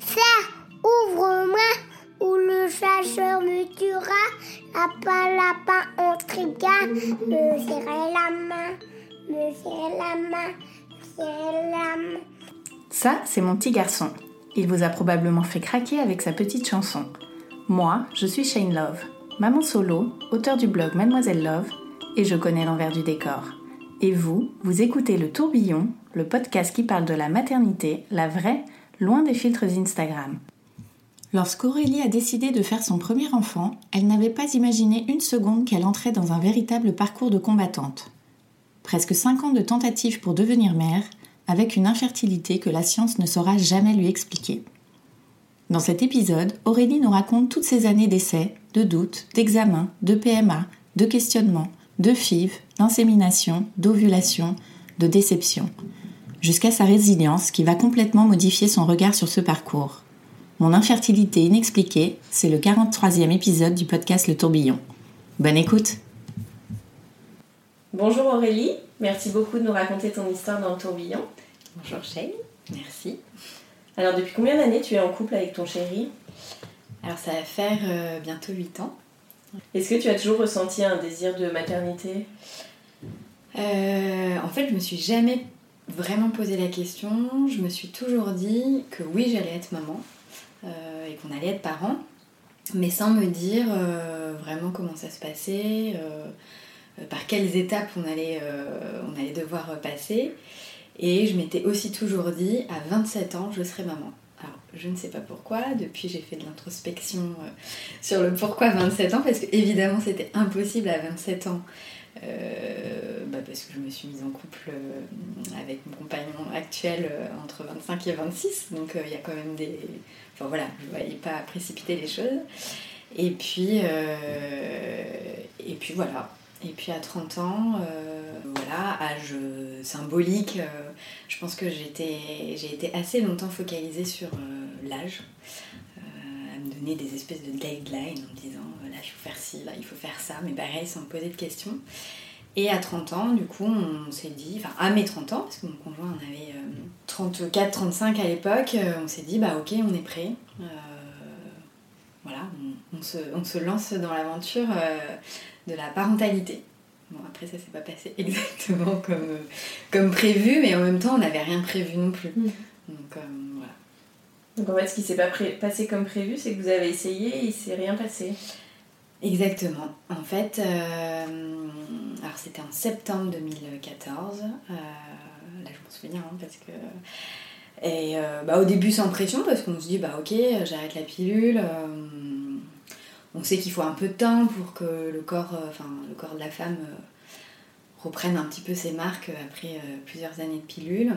Serre, ouvre-moi, ou le chasseur me tuera. Lapin, lapin, on triga. Me serrer la main, me serrer la main, me serrer la main. Ça, c'est mon petit garçon. Il vous a probablement fait craquer avec sa petite chanson. Moi, je suis Shane Love, maman solo, auteur du blog Mademoiselle Love, et je connais l'envers du décor. Et vous, vous écoutez Le Tourbillon, le podcast qui parle de la maternité, la vraie, loin des filtres Instagram. Lorsqu'Aurélie a décidé de faire son premier enfant, elle n'avait pas imaginé une seconde qu'elle entrait dans un véritable parcours de combattante. Presque 5 ans de tentatives pour devenir mère, avec une infertilité que la science ne saura jamais lui expliquer. Dans cet épisode, Aurélie nous raconte toutes ces années d'essais, de doutes, d'examens, de PMA, de questionnements, de FIV, d'insémination, d'ovulation, de déception, jusqu'à sa résilience qui va complètement modifier son regard sur ce parcours. Mon infertilité inexpliquée, c'est le 43e épisode du podcast Le Tourbillon. Bonne écoute Bonjour Aurélie, merci beaucoup de nous raconter ton histoire dans le tourbillon. Bonjour Shane, merci. Alors depuis combien d'années tu es en couple avec ton chéri? Alors ça va faire euh, bientôt 8 ans. Est-ce que tu as toujours ressenti un désir de maternité? Euh, En fait, je me suis jamais vraiment posé la question. Je me suis toujours dit que oui, j'allais être maman euh, et qu'on allait être parents, mais sans me dire euh, vraiment comment ça se passait, euh, par quelles étapes on allait, on allait devoir passer. Et je m'étais aussi toujours dit, à 27 ans, je serai maman. Je ne sais pas pourquoi, depuis j'ai fait de l'introspection euh, sur le pourquoi 27 ans, parce que évidemment c'était impossible à 27 ans, euh, bah, parce que je me suis mise en couple euh, avec mon compagnon actuel entre 25 et 26, donc il y a quand même des... Enfin voilà, je ne voyais pas précipiter les choses. Et puis, et puis voilà. Et puis à 30 ans, voilà, âge symbolique, je pense que j'ai été assez longtemps focalisée sur l'âge, euh, à me donner des espèces de guidelines en me disant euh, là il faut faire ci, là il faut faire ça, mais pareil sans me poser de questions. Et à 30 ans, du coup, on s'est dit, enfin à mes 30 ans, parce que mon conjoint en avait 34-35 à l'époque, euh, on s'est dit bah ok, on est prêt. Euh, voilà, on, on se, on se lance dans l'aventure euh, de la parentalité. Bon, après, ça s'est pas passé exactement comme, comme prévu, mais en même temps, on n'avait rien prévu non plus. Mm. Donc, euh. Donc en fait, ce qui s'est pas passé comme prévu, c'est que vous avez essayé et il s'est rien passé. Exactement. En fait, euh, alors c'était en septembre 2014. euh, là, je m'en souviens hein, parce que. Et euh, bah, au début, sans pression, parce qu'on se dit, bah ok, j'arrête la pilule. on sait qu'il faut un peu de temps pour que le corps, enfin, le corps de la femme reprenne un petit peu ses marques après plusieurs années de pilule.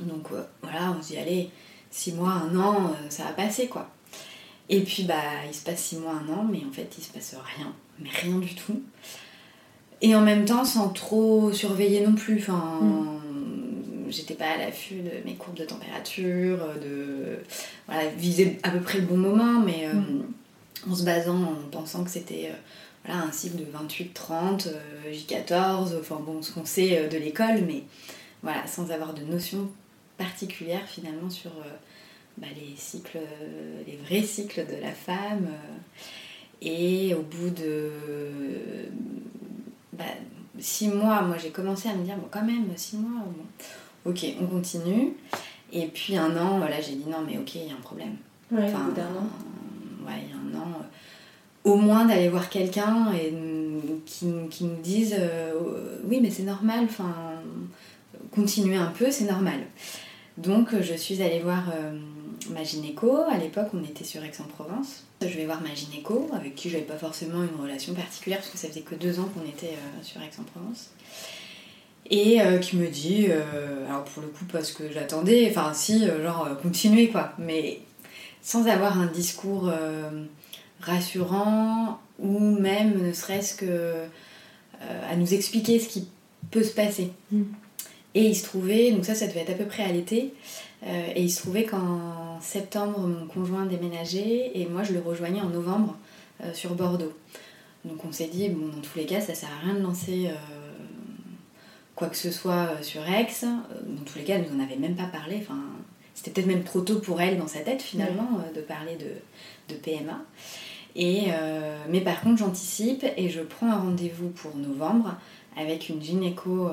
Donc voilà, on se dit, allez, six mois, un an, euh, ça va passer quoi. Et puis bah il se passe six mois, un an, mais en fait il se passe rien, mais rien du tout. Et en même temps sans trop surveiller non plus. Enfin, j'étais pas à l'affût de mes courbes de température, de voilà, viser à peu près le bon moment, mais euh, en se basant, en pensant que c'était euh, voilà, un cycle de 28-30, euh, J14, enfin bon, ce qu'on sait euh, de l'école, mais voilà, sans avoir de notion particulière finalement sur euh, bah, les cycles, euh, les vrais cycles de la femme. euh, et au bout de bah, six mois, moi j'ai commencé à me dire, bon quand même, six mois, bon, ok, on continue. Et puis un an, voilà, j'ai dit non mais ok, il y a un problème. Ouais, Enfin, d'un an. ouais, il y a un an. euh, Au moins d'aller voir quelqu'un et qui, qui nous dise euh, oui mais c'est normal, enfin continuer un peu, c'est normal. Donc euh, je suis allée voir euh, ma gynéco. À l'époque, on était sur Aix-en-Provence. Je vais voir ma gynéco, avec qui j'avais pas forcément une relation particulière, parce que ça faisait que deux ans qu'on était euh, sur Aix-en-Provence. Et qui me dit, alors pour le coup, parce que j'attendais, enfin si, genre, continuer quoi, mais sans avoir un discours rassurant ou même ne serait-ce que à nous expliquer ce qui peut se passer. Mm. Et il se trouvait, donc ça, ça devait être à peu près à l'été, euh, et il se trouvait qu'en septembre, mon conjoint déménageait et moi je le rejoignais en novembre euh, sur Bordeaux. Donc on s'est dit, bon, dans tous les cas, ça sert à rien de lancer euh, quoi que ce soit sur Aix. Dans tous les cas, elle nous en avait même pas parlé. Enfin, c'était peut-être même trop tôt pour elle dans sa tête finalement de parler de, de PMA. Et, mais par contre, j'anticipe et je prends un rendez-vous pour novembre avec une gynéco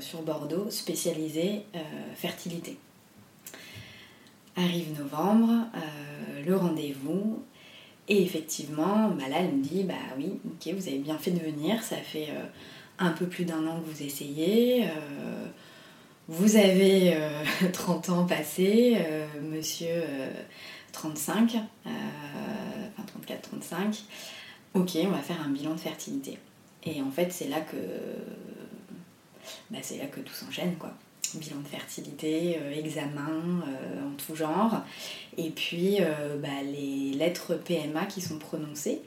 sur Bordeaux spécialisée fertilité. Arrive novembre, euh, le rendez-vous, et effectivement, là, elle me dit Bah oui, ok, vous avez bien fait de venir, ça fait euh, un peu plus d'un an que vous essayez. Euh, vous avez 30 ans passés, monsieur 35, enfin 34-35. Ok, on va faire un bilan de fertilité. Et en fait, c'est là que. Bah, c'est là que tout s'enchaîne, quoi bilan de fertilité, euh, examen euh, en tout genre, et puis euh, bah, les lettres PMA qui sont prononcées.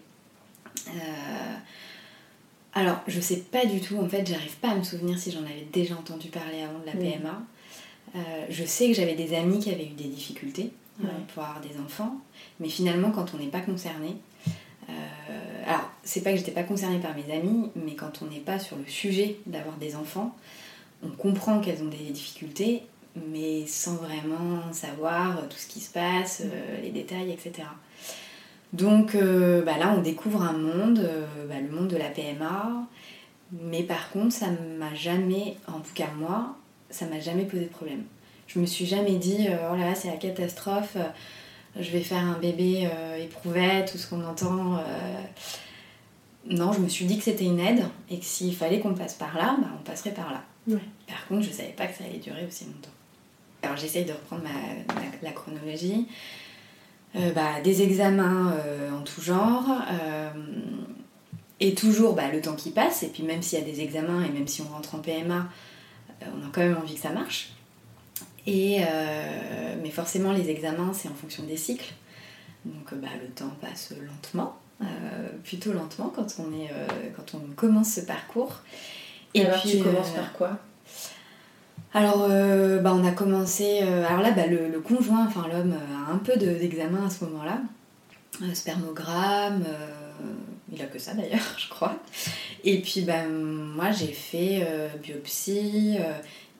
alors, je sais pas du tout, en fait, j'arrive pas à me souvenir si j'en avais déjà entendu parler avant de la PMA. je sais que j'avais des amis qui avaient eu des difficultés pour avoir des enfants, mais finalement, quand on n'est pas concerné, alors, c'est pas que j'étais pas concernée par mes amis, mais quand on n'est pas sur le sujet d'avoir des enfants, on comprend qu'elles ont des difficultés, mais sans vraiment savoir tout ce qui se passe, euh, les détails, etc. Donc euh, bah là, on découvre un monde, euh, bah, le monde de la PMA, mais par contre, ça m'a jamais, en tout cas moi, ça m'a jamais posé de problème. Je me suis jamais dit, oh là là, c'est la catastrophe, je vais faire un bébé éprouvette, tout ce qu'on entend. Non, je me suis dit que c'était une aide et que s'il fallait qu'on passe par là, bah, on passerait par là. Par contre, je ne savais pas que ça allait durer aussi longtemps. Alors j'essaye de reprendre ma, la chronologie. Euh, bah, des examens euh, en tout genre. Euh, et toujours bah, le temps qui passe. Et puis même s'il y a des examens et même si on rentre en PMA, on a quand même envie que ça marche. Et, mais forcément, les examens, c'est en fonction des cycles. Donc bah, le temps passe lentement. plutôt lentement quand on, est, quand on commence ce parcours. Et, alors, tu commences euh, par quoi? Alors, euh, bah, on a commencé. Euh, alors là, bah, le, conjoint, enfin l'homme, a un peu d'examen à ce moment-là. spermogramme, il a que ça d'ailleurs, je crois. Et puis, bah, moi, j'ai fait biopsie,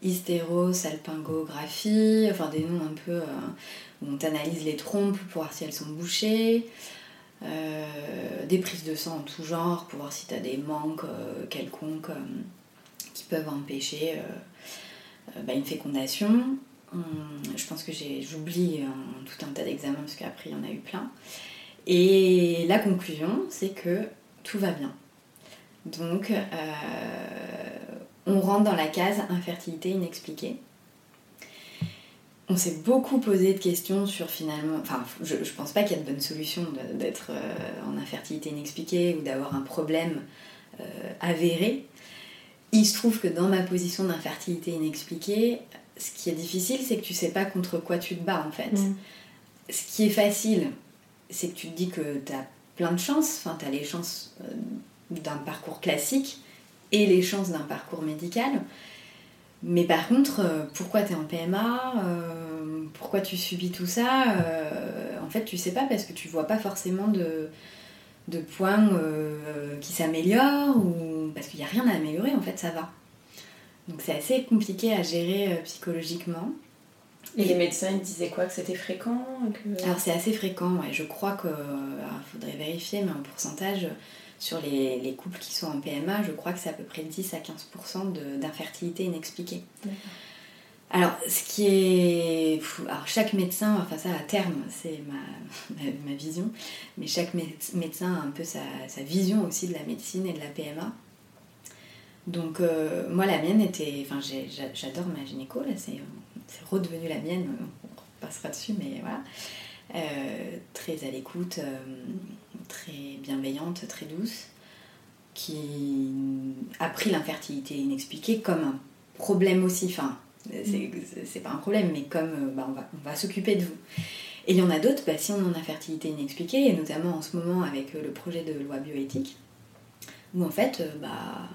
hystérosalpingographie, enfin des noms un peu où on analyse les trompes pour voir si elles sont bouchées. des prises de sang en tout genre pour voir si tu as des manques quelconques qui peuvent empêcher euh, euh, bah, une fécondation. Hum, je pense que j'oublie tout un tas d'examens parce qu'après il y en a eu plein. Et la conclusion, c'est que tout va bien. Donc, euh, on rentre dans la case infertilité inexpliquée. On s'est beaucoup posé de questions sur finalement. Enfin, je, je pense pas qu'il y ait de bonne solution d'être en infertilité inexpliquée ou d'avoir un problème avéré. Il se trouve que dans ma position d'infertilité inexpliquée, ce qui est difficile, c'est que tu sais pas contre quoi tu te bats en fait. Mm. Ce qui est facile, c'est que tu te dis que tu as plein de chances, enfin tu as les chances euh, d'un parcours classique et les chances d'un parcours médical. Mais par contre, euh, pourquoi tu es en PMA euh, Pourquoi tu subis tout ça En fait, tu sais pas parce que tu vois pas forcément de, de points euh, qui s'améliorent ou parce qu'il n'y a rien à améliorer en fait ça va. Donc c'est assez compliqué à gérer euh, psychologiquement. Et, les médecins ils disaient quoi que c'était fréquent alors c'est assez fréquent ouais. Je crois que faudrait vérifier mais en pourcentage sur les, les, couples qui sont en PMA je crois que c'est à peu près 10 à 15% d'infertilité inexpliquée alors, ce qui est. Alors, chaque médecin, enfin, ça à terme, c'est ma, ma, vision, mais chaque médecin a un peu sa, sa, vision aussi de la médecine et de la PMA. Donc, euh, moi, la mienne était. Enfin, j'adore ma gynéco, là, c'est redevenu la mienne, on passera dessus, mais voilà. Euh, très à l'écoute, euh, très bienveillante, très douce, qui a pris l'infertilité inexpliquée comme un problème aussi. Enfin, c'est pas un problème, mais comme bah, on va, on va s'occuper de vous. Et il y en a d'autres, bah, si on en a fertilité inexpliquée, et notamment en ce moment avec le projet de loi bioéthique, où en fait, bah,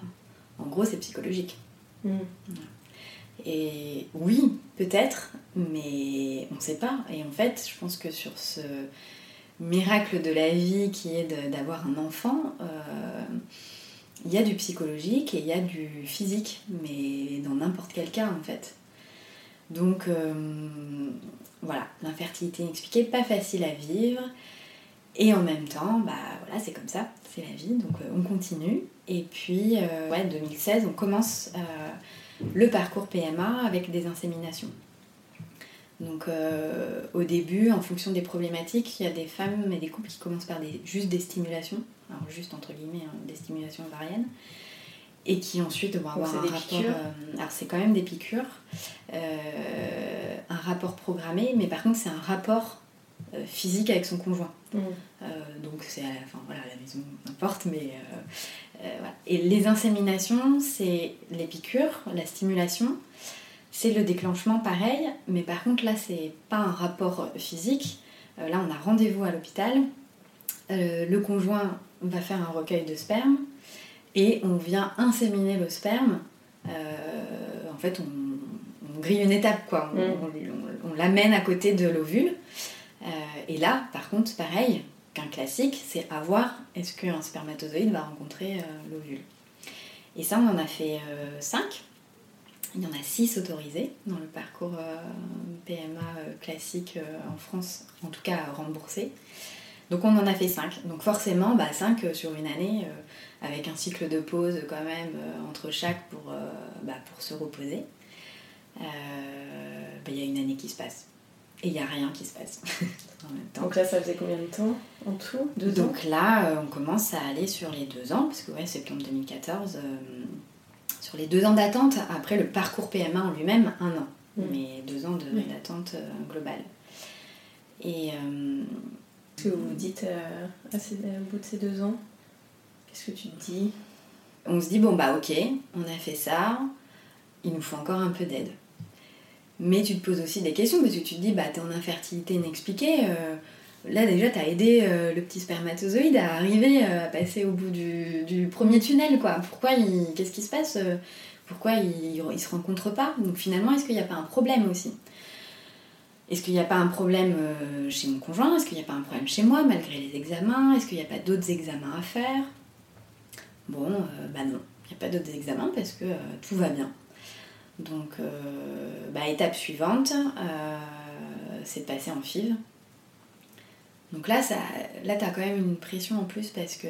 en gros, c'est psychologique. Mm. Et oui, peut-être, mais on ne sait pas. Et en fait, je pense que sur ce miracle de la vie qui est d'avoir un enfant, euh, il y a du psychologique et il y a du physique, mais dans n'importe quel cas en fait. Donc euh, voilà, l'infertilité inexpliquée, pas facile à vivre. Et en même temps, bah voilà, c'est comme ça, c'est la vie, donc euh, on continue. Et puis, ouais, 2016, on commence le parcours PMA avec des inséminations. Donc euh, au début, en fonction des problématiques, il y a des femmes et des couples qui commencent par des, juste des stimulations, alors juste entre guillemets hein, des stimulations ovariennes, et qui ensuite vont avoir un rapport. Euh, alors c'est quand même des piqûres, euh, un rapport programmé, mais par contre c'est un rapport physique avec son conjoint. Mmh. donc c'est enfin voilà la maison, n'importe, mais voilà. Et les inséminations, c'est les piqûres, la stimulation c'est le déclenchement pareil, mais par contre là c'est pas un rapport physique. Euh, là on a rendez-vous à l'hôpital, euh, le conjoint va faire un recueil de sperme et on vient inséminer le sperme. Euh, en fait on, grille une étape quoi, on, mm. l'amène à côté de l'ovule. et là par contre pareil classique, c'est à voir est-ce qu'un spermatozoïde va rencontrer l'ovule. Et ça on en a fait 5 il y en a 6 autorisés dans le parcours euh, PMA euh, classique euh, en France, en tout cas remboursé. Donc on en a fait 5. Donc forcément, bah, 5 sur une année, avec un cycle de pause quand même entre chaque pour, bah, pour se reposer. Bah, il y a une année qui se passe. Et il n'y a rien qui se passe en même temps. Donc là, ça faisait combien de temps en tout Donc là, on commence à aller sur les deux ans, parce que ouais, septembre 2014, sur les deux ans d'attente, après le parcours PMA en lui-même, un an. Mm. Mais deux ans d'attente euh, globale. Et. Euh, Qu'est-ce que vous vous dites euh, au bout de ces deux ans? Qu'est-ce que tu te dis? On se dit, bon, bah ok, on a fait ça, il nous faut encore un peu d'aide. Mais tu te poses aussi des questions parce que tu te dis, bah t'es en infertilité inexpliquée. Là déjà, tu as aidé euh, le petit spermatozoïde à arriver euh, à passer au bout du, premier tunnel, quoi. Pourquoi il... Qu'est-ce qui se passe euh, Pourquoi ils il se rencontrent pas? Donc finalement, est-ce qu'il n'y a pas un problème aussi? Est-ce qu'il n'y a pas un problème chez mon conjoint? Est-ce qu'il n'y a pas un problème chez moi, malgré les examens? Est-ce qu'il n'y a pas d'autres examens à faire? Bon, bah non, il n'y a pas d'autres examens parce que tout va bien. Donc, bah, étape suivante, c'est de passer en FIV. Donc là, ça, là tu as quand même une pression en plus parce que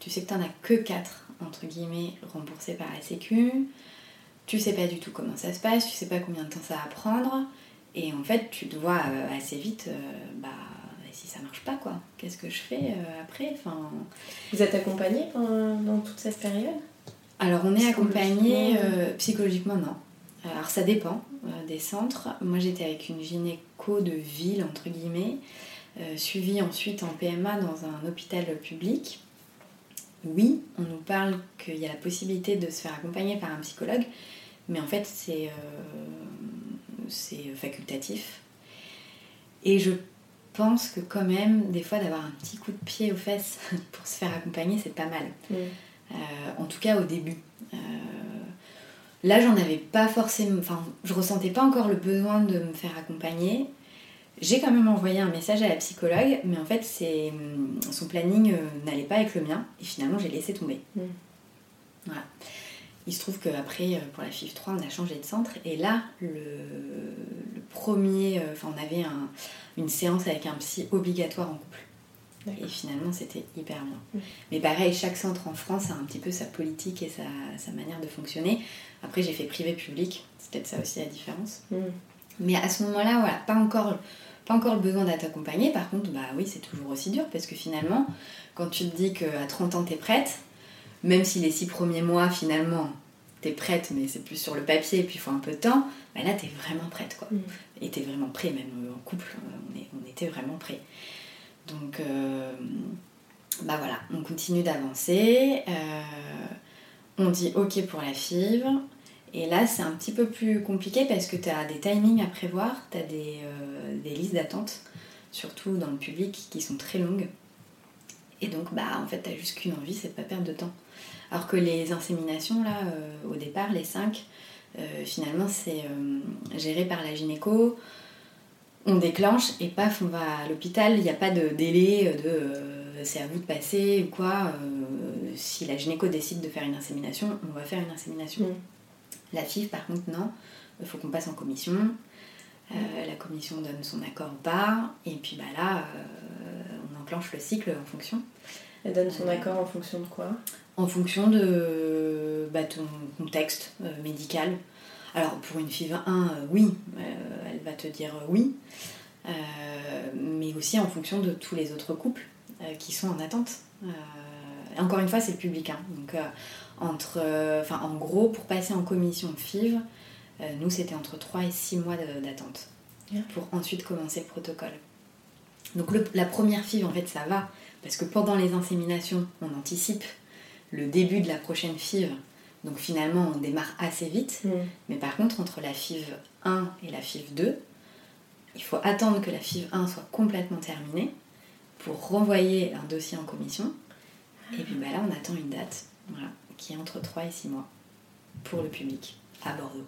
tu sais que tu n'en as que 4, entre guillemets, remboursés par la Sécu. Tu sais pas du tout comment ça se passe, tu sais pas combien de temps ça va prendre. Et en fait, tu te vois euh, assez vite, euh, bah, si ça marche pas, quoi, qu'est-ce que je fais euh, après? Enfin... Vous êtes accompagné dans toute cette période? Alors, on est accompagné psychologiquement, non. Alors, ça dépend des centres. Moi, j'étais avec une gynéco de ville, entre guillemets. Euh, suivi ensuite en PMA dans un hôpital public. Oui, on nous parle qu'il y a la possibilité de se faire accompagner par un psychologue, mais en fait c'est euh, facultatif. Et je pense que quand même, des fois, d'avoir un petit coup de pied aux fesses pour se faire accompagner, c'est pas mal. Euh, en tout cas au début. là, j'en avais pas forcément. Enfin, je ressentais pas encore le besoin de me faire accompagner. J'ai quand même envoyé un message à la psychologue, mais en fait, hum, son planning euh, n'allait pas avec le mien, et finalement, j'ai laissé tomber. Hmm. Voilà. Il se trouve qu'après, euh, pour la FIF 3, on a changé de centre, et là, le, premier, euh, enfin, on avait une séance avec un psy obligatoire en couple. Et finalement, c'était hyper bien. Hmm. Mais pareil, chaque centre en France a un petit peu sa politique et sa, manière de fonctionner. Après, j'ai fait privé-public, c'est peut-être ça aussi la différence. Hmm. Mais à ce moment-là, voilà, pas encore pas encore le besoin d'être accompagnée. Par contre, bah oui, c'est toujours aussi dur parce que finalement, quand tu te dis qu'à 30 ans, t'es prête, même si les six premiers mois, finalement, t'es prête, mais c'est plus sur le papier et puis il faut un peu de temps, bah là, t'es vraiment prête, quoi. Mm. Et t'es vraiment prêt, même en couple, euh, on, était vraiment prêt. Donc, euh, bah voilà, on continue d'avancer. on dit OK pour la FIV. Et là, c'est un petit peu plus compliqué parce que tu as des timings à prévoir, tu as des, euh, des listes d'attente, surtout dans le public, qui sont très longues. Et donc, bah, en fait, tu juste qu'une envie, c'est de pas perdre de temps. Alors que les inséminations, là, euh, au départ, les 5, finalement, c'est géré par la gynéco. On déclenche et paf, on va à l'hôpital. Il n'y a pas de délai de c'est à vous de passer ou quoi. si la gynéco décide de faire une insémination, on va faire une insémination. Mm. La FIV, par contre, non. Il faut qu'on passe en commission. Euh, la commission donne son accord ou pas. Et puis bah, là, euh, on enclenche le cycle en fonction. Elle donne son accord en fonction de quoi? En fonction de bah, ton contexte euh, médical. Alors pour une FIV 1, oui, elle va te dire oui. mais aussi en fonction de tous les autres couples qui sont en attente. encore une fois, c'est le public. Hein. Donc entre, euh, enfin, en gros, pour passer en commission FIV, euh, nous, c'était entre 3 et 6 mois d'attente pour ensuite commencer le protocole. Donc la première FIV, en fait, ça va, parce que pendant les inséminations, on anticipe le début de la prochaine FIV. Donc finalement, on démarre assez vite. Mm. Mais par contre, entre la FIV 1 et la FIV 2, il faut attendre que la FIV 1 soit complètement terminée pour renvoyer un dossier en commission. Et puis bah là, on attend une date. Voilà qui est entre 3 et 6 mois pour le public à Bordeaux.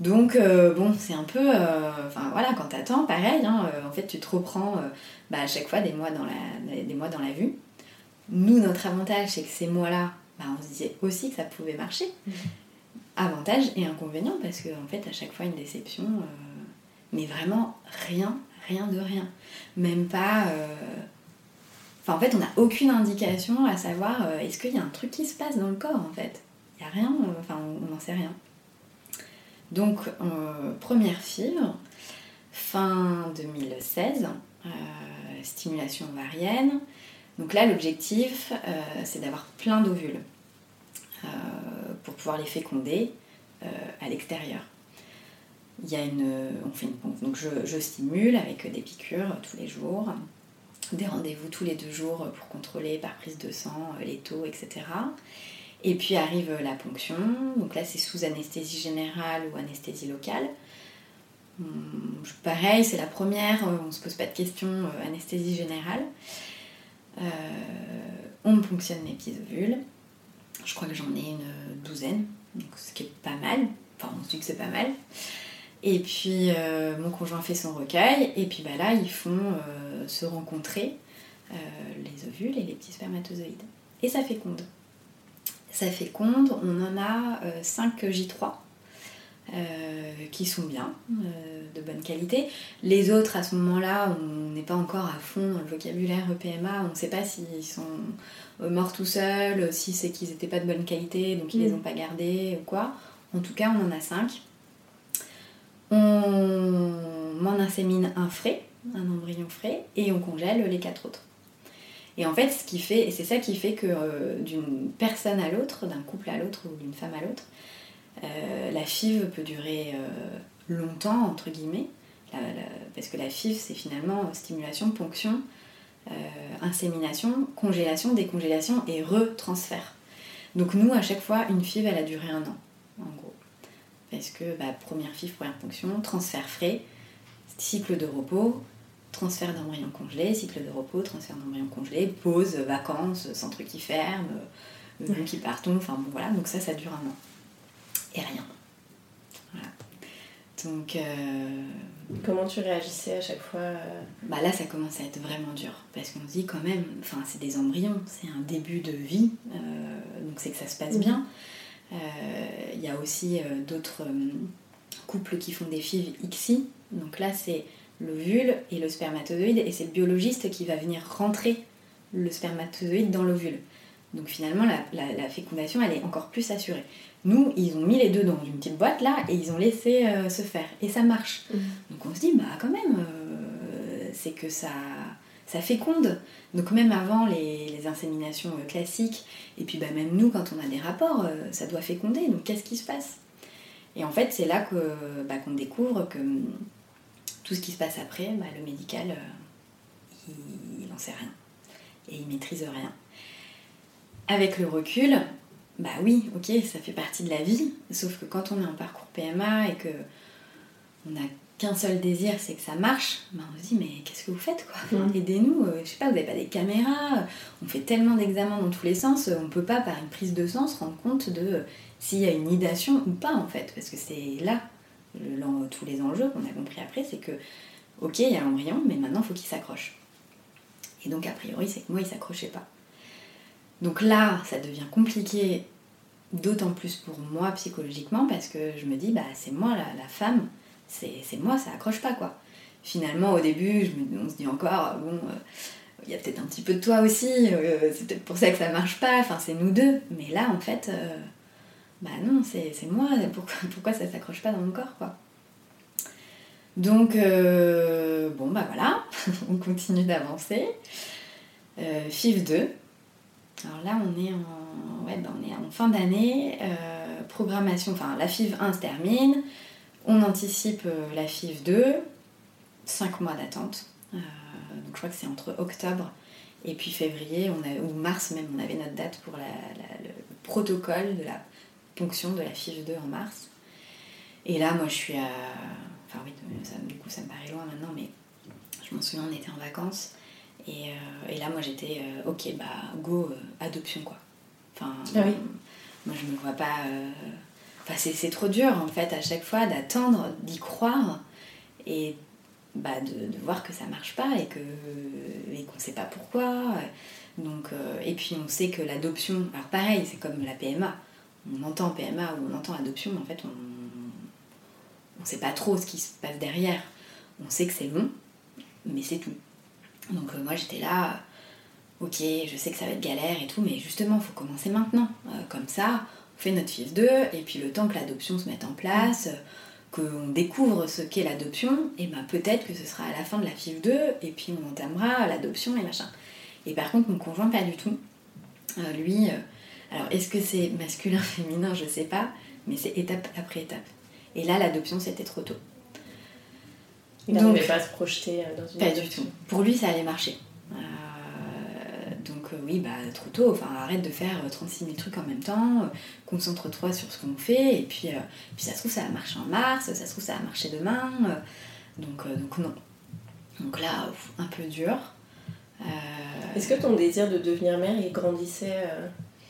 Donc, euh, bon, c'est un peu. Euh, enfin, voilà, quand t'attends, pareil, hein, euh, en fait, tu te reprends bah, à chaque fois des mois, dans la, des mois dans la vue. Nous, notre avantage, c'est que ces mois-là, bah, on se disait aussi que ça pouvait marcher. Mmh. Avantage et inconvénient, parce qu'en en fait, à chaque fois, une déception, mais vraiment rien, rien de rien. Même pas en fait, on n'a aucune indication à savoir euh, est-ce qu'il y a un truc qui se passe dans le corps, en fait. Il n'y a rien, euh, enfin, on n'en sait rien. Donc, euh, première fibre, fin 2016, stimulation ovarienne. Donc là, l'objectif, c'est d'avoir plein d'ovules pour pouvoir les féconder à l'extérieur. Il y a une, on fait une. Donc je, stimule avec des piqûres tous les jours des rendez-vous tous les deux jours pour contrôler par prise de sang euh, les taux, etc. Et puis arrive la ponction, donc là c'est sous anesthésie générale ou anesthésie locale. Hum, pareil, c'est la première, euh, on ne se pose pas de questions, euh, anesthésie générale. On me ponctionne mes petits ovules. Je crois que j'en ai une douzaine, donc ce qui est pas mal. Enfin, on se dit que c'est pas mal. Et puis mon conjoint fait son recueil, et puis bah, là ils font se rencontrer euh, les ovules et les petits spermatozoïdes. Et ça féconde. Ça féconde, on en a 5 euh, J3 euh, qui sont bien, de bonne qualité. Les autres, à ce moment-là, on n'est pas encore à fond dans le vocabulaire EPMA, on ne sait pas s'ils sont morts tout seuls, si c'est qu'ils n'étaient pas de bonne qualité, donc ils ne les mm. ont pas gardés ou quoi. En tout cas, on en a 5. On m'en insémine un frais, un embryon frais, et on congèle les quatre autres. Et en fait, ce qui fait, et c'est ça qui fait que euh, d'une personne à l'autre, d'un couple à l'autre ou d'une femme à l'autre, euh, la FIV peut durer euh, longtemps, entre guillemets, parce que la FIV, c'est finalement stimulation, ponction, insémination, congélation, décongélation et retransfert. Donc nous, à chaque fois, une FIV, elle a duré un an, en gros. Parce que bah, première FIV, première ponction, transfert frais, cycle de repos, transfert d'embryon congelé, cycle de repos, transfert d'embryon congelé, pause, vacances, centre qui ferme, nous qui partons, enfin bon voilà, donc ça, ça dure un an. Et rien. Voilà. Donc. Euh, Comment tu réagissais à chaque fois euh Bah là, ça commence à être vraiment dur. Parce qu'on se dit quand même, enfin, c'est des embryons, c'est un début de vie, euh, donc c'est que ça se passe bien. Il y a aussi d'autres couples qui font des FIV XI, donc là, c'est l'ovule et le spermatozoïde, et c'est le biologiste qui va venir rentrer le spermatozoïde dans l'ovule. Donc finalement, la, fécondation, elle est encore plus assurée. Nous, ils ont mis les deux dans une petite boîte là, et ils ont laissé euh, se faire. Et ça marche. Mmh. Donc on se dit, bah quand même, euh, c'est que ça, ça féconde. Donc même avant les, inséminations euh, classiques, et puis bah, même nous, quand on a des rapports, ça doit féconder. Donc qu'est-ce qui se passe? Et en fait, c'est là bah, qu'on découvre que tout ce qui se passe après, bah, le médical, il n'en sait rien. Et il maîtrise rien. Avec le recul, bah oui, ok, ça fait partie de la vie, sauf que quand on est en parcours PMA et que on n'a qu'un seul désir, c'est que ça marche, bah on se dit mais qu'est-ce que vous faites quoi? Aidez-nous, euh, je sais pas, vous n'avez pas des caméras, on fait tellement d'examens dans tous les sens, on peut pas par une prise de sang se rendre compte de euh, s'il y a une nidation ou pas en fait, parce que c'est là le- tous les enjeux qu'on a compris après, c'est que ok, il y a l'embryon, mais maintenant il faut qu'il s'accroche. Et donc a priori, c'est que moi il s'accrochait pas. Donc là, ça devient compliqué, d'autant plus pour moi psychologiquement, parce que je me dis, bah c'est moi la, femme, c'est moi, ça accroche pas quoi. Finalement, au début, on se dit encore, bon, euh, il y a peut-être un petit peu de toi aussi, euh, c'est peut-être pour ça que ça marche pas, enfin c'est nous deux. Mais là, en fait, euh, bah non, c'est moi, pourquoi, pourquoi ça s'accroche pas dans mon corps quoi. Donc, bon bah voilà, on continue d'avancer. FIV 2, alors là, on est en, ouais, ben, on est en fin d'année, euh, programmation, enfin la FIV 1 se termine, on anticipe euh, la FIV 2, 5 mois d'attente. Euh, donc je crois que c'est entre octobre et puis février, on a, ou mars même, on avait notre date pour le protocole de la ponction de la FIV 2 en mars. Et là, moi je suis à. Enfin oui, du coup ça me paraît loin maintenant, mais je m'en souviens, on était en vacances. Et, euh, et là, moi, j'étais, euh, ok, bah, go, euh, adoption, quoi. Enfin, Ah oui. moi, je me vois pas... Enfin, c'est, c'est trop dur, en fait, à chaque fois, d'attendre, d'y croire, et bah, de, de voir que ça marche pas, et, que, et qu'on sait pas pourquoi. Donc, et puis, on sait que l'adoption... Alors, pareil, c'est comme la PMA. On entend PMA ou on entend adoption, mais en fait, on... On sait pas trop ce qui se passe derrière. On sait que c'est long, mais c'est tout. Donc euh, moi j'étais là, ok, je sais que ça va être galère et tout, mais justement, faut commencer maintenant. Euh, comme ça, on fait notre FIF 2, et puis le temps que l'adoption se mette en place, euh, qu'on découvre ce qu'est l'adoption, et ben peut-être que ce sera à la fin de la FIF 2, et puis on entamera l'adoption et machin. Et par contre, mon conjoint, pas du tout. Euh, lui, euh, alors est-ce que c'est masculin, féminin, je sais pas, mais c'est étape après étape. Et là, l'adoption, c'était trop tôt. Il n'arrivait pas à se projeter euh, dans une Pas du tout. Pour lui, ça allait marcher. Euh, donc euh, oui, bah trop tôt. Enfin, arrête de faire euh, 36 000 trucs en même temps. euh, Concentre-toi sur ce qu'on fait. Et puis, puis ça se trouve, ça va marcher en mars. Ça se trouve, ça va marcher demain. donc, donc non. Donc là, un peu dur. Est-ce que ton désir de devenir mère, il grandissait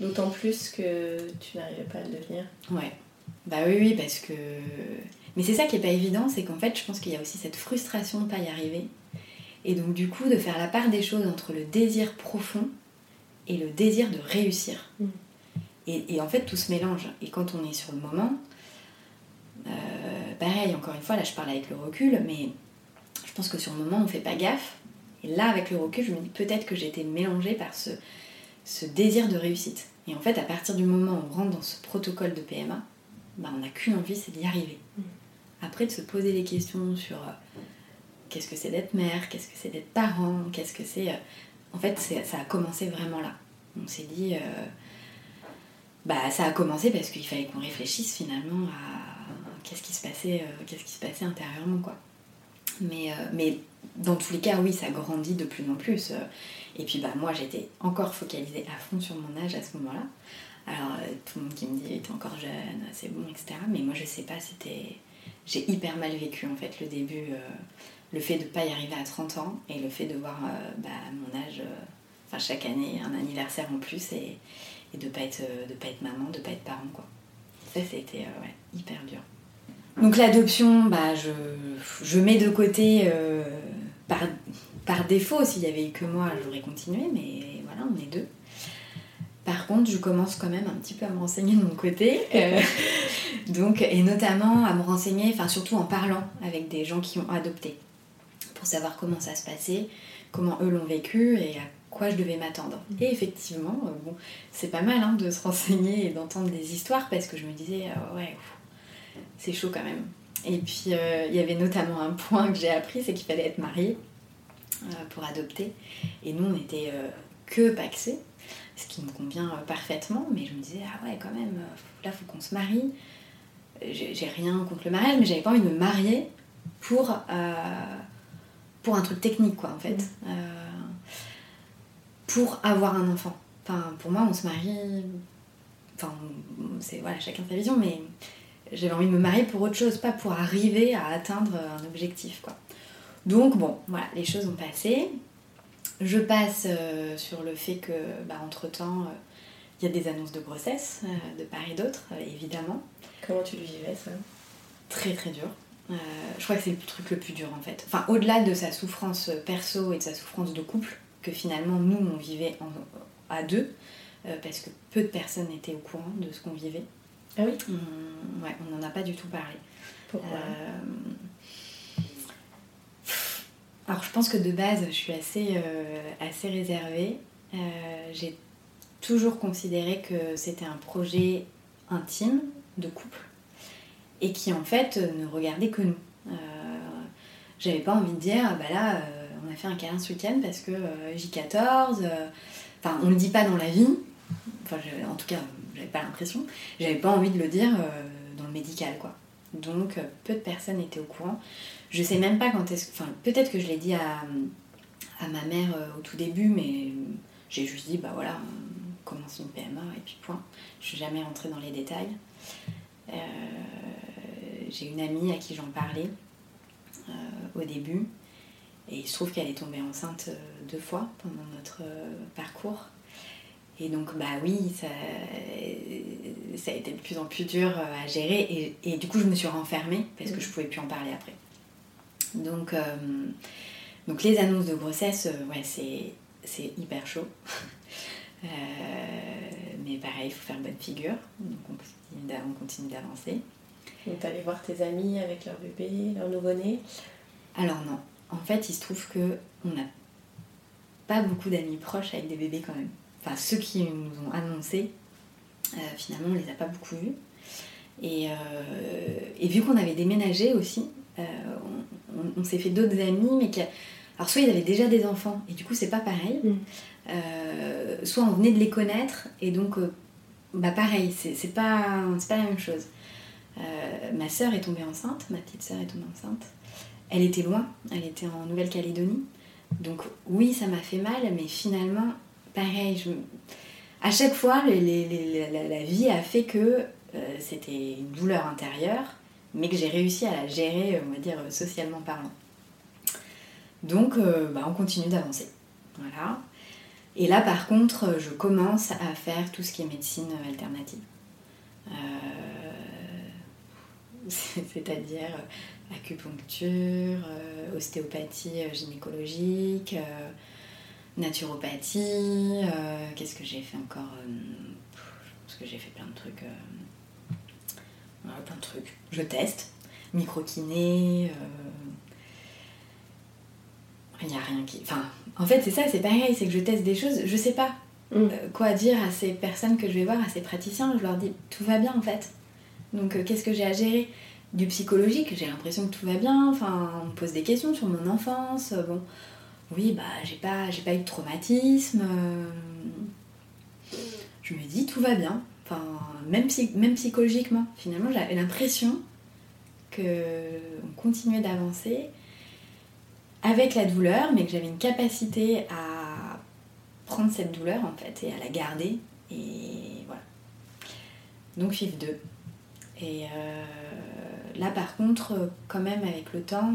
d'autant plus que tu n'arrivais pas à le devenir? Ouais. Bah oui, oui, parce que. Mais c'est ça qui est pas évident, c'est qu'en fait, je pense qu'il y a aussi cette frustration de pas y arriver. Et donc, du coup, de faire la part des choses entre le désir profond et le désir de réussir. Mm. Et, et en fait, tout se mélange. Et quand on est sur le moment, euh, pareil, encore une fois, là, je parle avec le recul, mais je pense que sur le moment, on fait pas gaffe. Et là, avec le recul, je me dis peut-être que j'ai été mélangée par ce, ce désir de réussite. Et en fait, à partir du moment où on rentre dans ce protocole de PMA, bah, on n'a qu'une envie, c'est d'y arriver. Mm. Après, de se poser des questions sur euh, qu'est-ce que c'est d'être mère, qu'est-ce que c'est d'être parent, qu'est-ce que c'est. euh, En fait, ça a commencé vraiment là. On s'est dit. euh, Bah, ça a commencé parce qu'il fallait qu'on réfléchisse finalement à qu'est-ce qui se passait, qui se passait intérieurement, quoi. Mais, mais dans tous les cas, oui, ça grandit de plus en plus. et puis bah moi j'étais encore focalisée à fond sur mon âge à ce moment-là. Alors tout le monde qui me dit t'es encore jeune, c'est bon, etc. Mais moi je sais pas, c'était. J'ai hyper mal vécu en fait le début, euh, le fait de pas y arriver à 30 ans et le fait de voir euh, bah, mon âge, euh, enfin chaque année un anniversaire en plus et, de pas être pas être maman, de pas être parent quoi. Ça c'était hyper dur. Donc l'adoption, bah, je, je mets de côté par, par défaut. S'il y avait eu que moi, j'aurais continué, mais voilà, on est deux. Par contre, je commence quand même un petit peu à me renseigner de mon côté. euh, donc, et notamment à me renseigner, enfin surtout en parlant avec des gens qui ont adopté, pour savoir comment ça se passait, comment eux l'ont vécu et à quoi je devais m'attendre. Et effectivement, euh, bon, c'est pas mal hein, de se renseigner et d'entendre des histoires parce que je me disais, euh, ouais, c'est chaud quand même. Et puis il y avait notamment un point que j'ai appris, c'est qu'il fallait être marié pour adopter. Et nous, on était que paxés, ce qui me convient euh, parfaitement, mais je me disais, ah ouais, quand même, euh, là, faut qu'on se marie. J'ai j'ai rien contre le mariage, mais j'avais pas envie de me marier pour, euh, pour un truc technique, quoi, en fait. Euh, pour avoir un enfant. Enfin, pour moi, on se marie Enfin, c'est voilà, chacun sa vision, mais j'avais envie de me marier pour autre chose, pas pour arriver à atteindre un objectif, quoi. Donc bon, voilà, les choses ont passé. Je passe euh, sur le fait que, bah, entre-temps, euh, il y a des annonces de grossesse euh, de part et d'autre, évidemment. Comment tu le vivais, ça? Très très dur. je crois que c'est le truc le plus dur, en fait. Enfin, au-delà de sa souffrance perso et de sa souffrance de couple, que finalement, nous, on vivait à deux, parce que peu de personnes étaient au courant de ce qu'on vivait. Ah oui? Ouais, on n'en a pas du tout parlé. Pourquoi? Alors je pense que de base, je suis assez, euh, assez réservée. Euh, j'ai toujours considéré que c'était un projet intime de couple et qui en fait ne regardait que nous. Euh, j'avais pas envie de dire, bah là, on a fait un câlin ce week-end parce que J14, enfin on le dit pas dans la vie, enfin en tout cas j'avais pas l'impression, j'avais pas envie de le dire dans le médical quoi. Donc peu de personnes étaient au courant. Je sais même pas quand est-ce. Enfin, peut-être que je l'ai dit à, ma mère euh, au tout début, mais j'ai juste dit, bah voilà, on commence une PMA et puis point. Je suis jamais rentrée dans les détails. Euh, j'ai une amie à qui j'en parlais euh, au début, et il se trouve qu'elle est tombée enceinte deux fois pendant notre parcours. Et donc, bah oui, ça, a été de plus en plus dur à gérer. Et, du coup, je me suis renfermée parce que je pouvais plus en parler après. Donc, euh, donc les annonces de grossesse, euh, ouais, c'est hyper chaud. Euh, mais pareil, il faut faire bonne figure. Donc on continue d'avancer. Donc t'allais voir tes amis avec leur bébé, leur nouveau-né? Alors non. En fait, il se trouve que on n'a pas beaucoup d'amis proches avec des bébés quand même. Enfin, ceux qui nous ont annoncé, finalement, on les a pas beaucoup vus. Et, et vu qu'on avait déménagé aussi, on, s'est fait d'autres amis, mais qui. Alors, soit ils avaient déjà des enfants, et du coup, c'est pas pareil. Mm. Euh, soit on venait de les connaître, et donc, euh, bah pareil, c'est pas, pas la même chose. Euh, ma sœur est tombée enceinte, ma petite sœur est tombée enceinte. Elle était loin, elle était en Nouvelle-Calédonie. Donc, oui, ça m'a fait mal, mais finalement, pareil, je... à chaque fois, la, vie a fait que c'était une douleur intérieure mais que j'ai réussi à la gérer, on va dire, socialement parlant. Donc, euh, bah, on continue d'avancer. Voilà. Et là, par contre, je commence à faire tout ce qui est médecine alternative. Euh, c'est-à-dire acupuncture, euh, ostéopathie gynécologique, naturopathie. Qu'est-ce que j'ai fait encore Je pense que j'ai fait plein de trucs plein de trucs. Je teste. Micro-kiné. Il n'y a rien qui. Enfin, en fait, c'est ça, c'est pareil, c'est que je teste des choses, je sais pas mm. euh, quoi dire à ces personnes que je vais voir, à ces praticiens. Je leur dis tout va bien en fait. Donc, euh, qu'est-ce que j'ai à gérer? Du psychologique, j'ai l'impression que tout va bien. Enfin, on me pose des questions sur mon enfance. Bon, oui, bah, j'ai pas, j'ai pas eu de traumatisme. Je me dis tout va bien. Même, psychologiquement, finalement, j'avais l'impression qu'on continuait d'avancer avec la douleur, mais que j'avais une capacité à prendre cette douleur en fait et à la garder. Et voilà. Donc FIF 2. Et euh, là par contre, quand même avec le temps,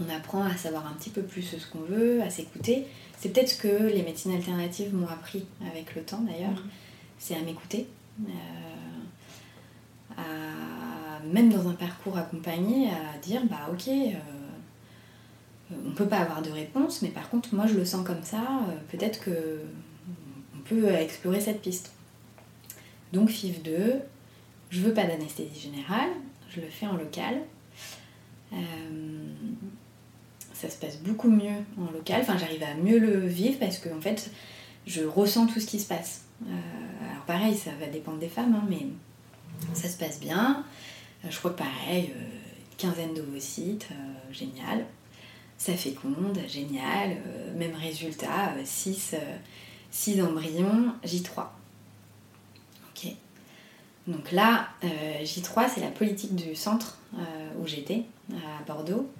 on apprend à savoir un petit peu plus ce qu'on veut, à s'écouter. C'est peut-être ce que les médecines alternatives m'ont appris avec le temps d'ailleurs. Mmh c'est à m'écouter. Euh, même dans un parcours accompagné, à dire bah ok, euh, on peut pas avoir de réponse, mais par contre moi je le sens comme ça, euh, peut-être que on peut explorer cette piste. Donc FIF 2, je veux pas d'anesthésie générale, je le fais en local. ça se passe beaucoup mieux en local, enfin j'arrive à mieux le vivre parce que en fait je ressens tout ce qui se passe. Euh, alors pareil, ça va dépendre des femmes, hein, mais ça se passe bien. Euh, je crois que pareil, euh, une quinzaine d'ovocytes, génial. Ça féconde, génial. même résultat, 6 embryons, J3. Ok. Donc là, J3, c'est la politique du centre où j'étais, à Bordeaux.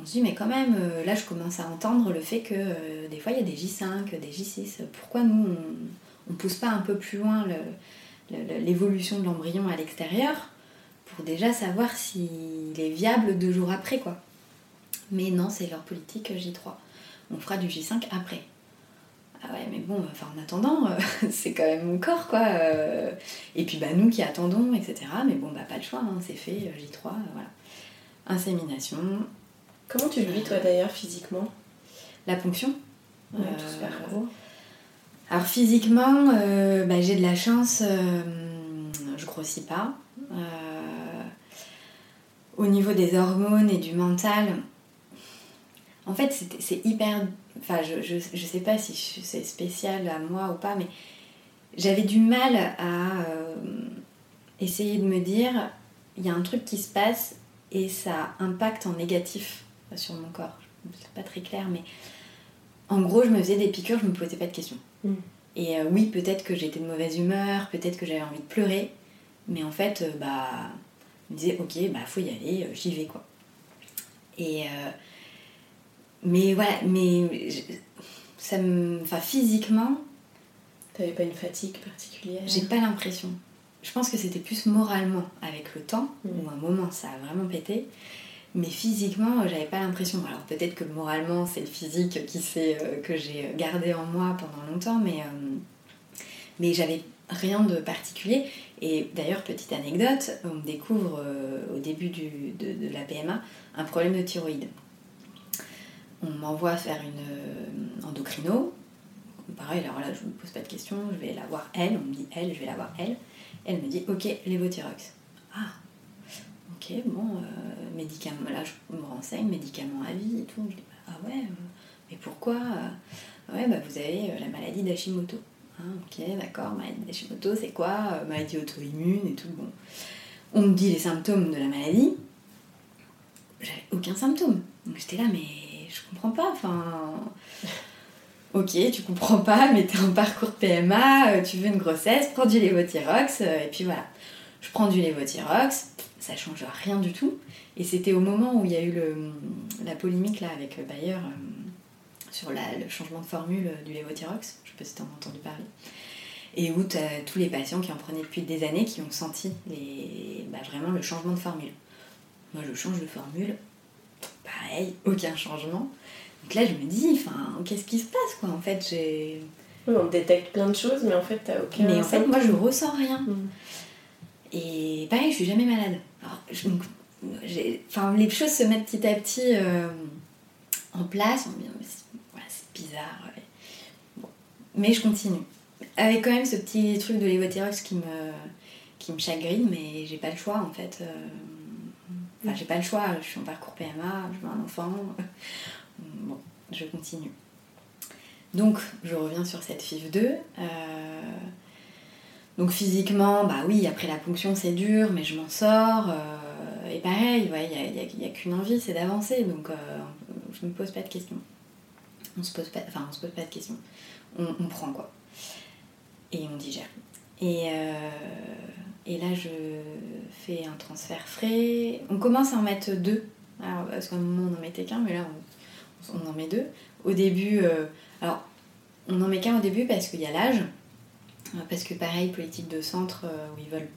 On se dit, mais quand même, là, je commence à entendre le fait que des fois, il y a des J5, des J6. Pourquoi nous, on, on pousse pas un peu plus loin l'évolution de l'embryon à l'extérieur pour déjà savoir s'il est viable deux jours après, quoi. Mais non, c'est leur politique J3. On fera du J5 après. Ah ouais, mais bon, enfin, en attendant, euh, c'est quand même mon corps, quoi. euh. et puis, bah, nous qui attendons, etc. Mais bon, bah, pas le choix, hein, c'est fait, euh, J3, euh, voilà. Insémination, Comment tu le vis, toi, d'ailleurs, physiquement? La ponction. Ouais, Euh, tout ce parcours. Alors physiquement, euh, bah, j'ai de la chance, euh, je grossis pas. Euh, au niveau des hormones et du mental, en fait c'est- hyper... Enfin je, je, je sais pas si c'est spécial à moi ou pas, mais j'avais du mal à essayer de me dire, il y a un truc qui se passe et ça impacte en négatif sur mon corps. C'est pas très clair, mais en gros je me faisais des piqûres, je me posais pas de questions. Mm. Et euh, oui, peut-être que j'étais de mauvaise humeur, peut-être que j'avais envie de pleurer, mais en fait, euh, bah, je me disais, ok, bah, faut y aller, euh, j'y vais, quoi. Et. mais voilà, mais. je- ça me. Enfin, physiquement, T'avais pas une fatigue particulière? j'ai pas l'impression. Je pense que c'était plus moralement avec le temps, Mm. où à un moment ça a vraiment pété. Mais physiquement, euh, j'avais pas l'impression. Alors peut-être que moralement, c'est le physique qui euh, que j'ai gardé en moi pendant longtemps, mais, euh, mais j'avais rien de particulier. Et d'ailleurs, petite anecdote, on découvre au début du- de, la PMA un problème de thyroïde. On m'envoie faire une endocrino. Pareil, alors là, je me pose pas de questions, je vais la voir elle. On me dit elle, je vais la voir elle. Elle me dit ok, lévothyrox. Ah, ok, bon, euh, médicaments, là je me renseigne, médicaments à vie et tout. Je dis ah ouais, euh, mais pourquoi euh, Ouais, bah vous avez la maladie d'Hashimoto. Ah, ok, d'accord, maladie d'Hashimoto, c'est quoi Maladie auto-immune et tout. Bon. On me dit les symptômes de la maladie. J'avais aucun symptôme. Donc j'étais là, mais je comprends pas. Enfin. Ok, tu comprends pas, mais t'es en parcours PMA, tu veux une grossesse, prends du lévothyrox, euh, et puis voilà. Je prends du lévothyrox, ça change rien du tout. Et c'était au moment où il y a eu le, la polémique là avec Bayer euh, sur la- le changement de formule euh, du lévothyrox, je sais pas si t'en as entendu parler, et où t'as tous les patients qui en prenaient depuis des années qui ont senti les, bah, vraiment le changement de formule. Moi je change de formule, pareil, aucun changement. Donc là je me dis, enfin, qu'est-ce qui se passe quoi En fait, j'ai. Oui, on détecte plein de choses, mais en fait, t'as aucun. Mais en fait, moi je ressens rien. Mm. Et pareil, je suis jamais malade. Alors, les choses se mettent petit à petit euh, en place. On me dit, c'est bizarre. Mais je continue. Avec quand même ce petit truc de lévothyrox qui me, qui me chagrine, mais j'ai pas le choix en fait. euh, Enfin, j'ai pas le choix. Je suis en parcours PMA, je veux un enfant. Bon, je continue. Donc, je reviens sur cette FIV 2. euh, donc physiquement, bah oui, après la ponction c'est dur, mais je m'en sors. euh, et pareil, il n'y a, qu'une envie, c'est d'avancer. Donc euh, je me pose pas de questions. On se pose pas, enfin on se pose pas de questions. On, on prend quoi. Et on digère. Et, euh, et là je fais un transfert frais. On commence à en mettre deux. Alors, parce qu'à un moment on en mettait qu'un, mais là on, on en met deux. Au début, euh, alors on en met qu'un au début parce qu'il y a l'âge. Parce que pareil, politique de centre, euh, où ils veulent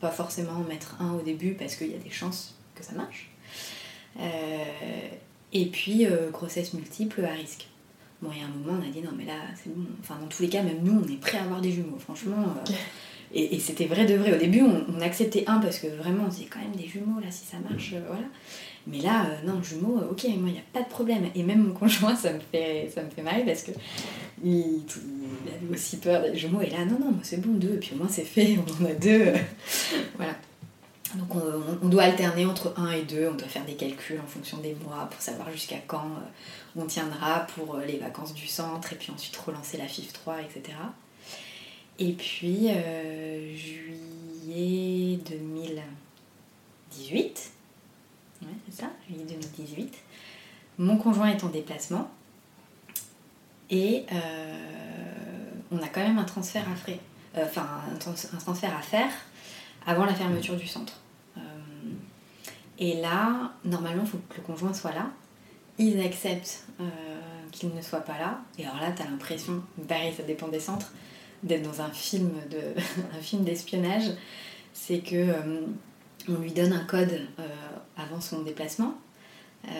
pas forcément en mettre un au début parce qu'il y a des chances que ça marche. Euh, et puis, euh, grossesse multiple à risque. Bon, il y a un moment, on a dit non, mais là, c'est bon. Enfin, dans tous les cas, même nous, on est prêt à avoir des jumeaux, franchement. euh, et et c'était vrai de vrai. Au début, on, on acceptait un parce que vraiment, on se disait quand même des jumeaux, là, si ça marche, euh, voilà. Mais là, euh, non, jumeaux, euh, ok, moi, il n'y a pas de problème. Et même mon conjoint, ça me fait, ça me fait marrer parce que il, avait aussi peur des jumeaux. Et là, non, non, moi, c'est bon, deux. Et puis au moins, c'est fait, on en a deux. voilà. Donc, on, doit alterner entre un et deux. On doit faire des calculs en fonction des mois pour savoir jusqu'à quand euh, on tiendra pour les vacances du centre. Et puis ensuite, relancer la FIF 3, etc. Et puis, juillet 2018. Ouais, c'est ça, juillet 2018. Mon conjoint est en déplacement. Et euh, on a quand même un transfert à frais. Euh, un, trans- un transfert à faire avant la fermeture du centre. Euh, et là, normalement, il faut que le conjoint soit là. Ils acceptent qu'il ne soit pas là. Et alors là, tu as l'impression, pareil, ça dépend des centres, d'être dans un film un film d'espionnage, c'est que on lui donne un code avant son déplacement euh,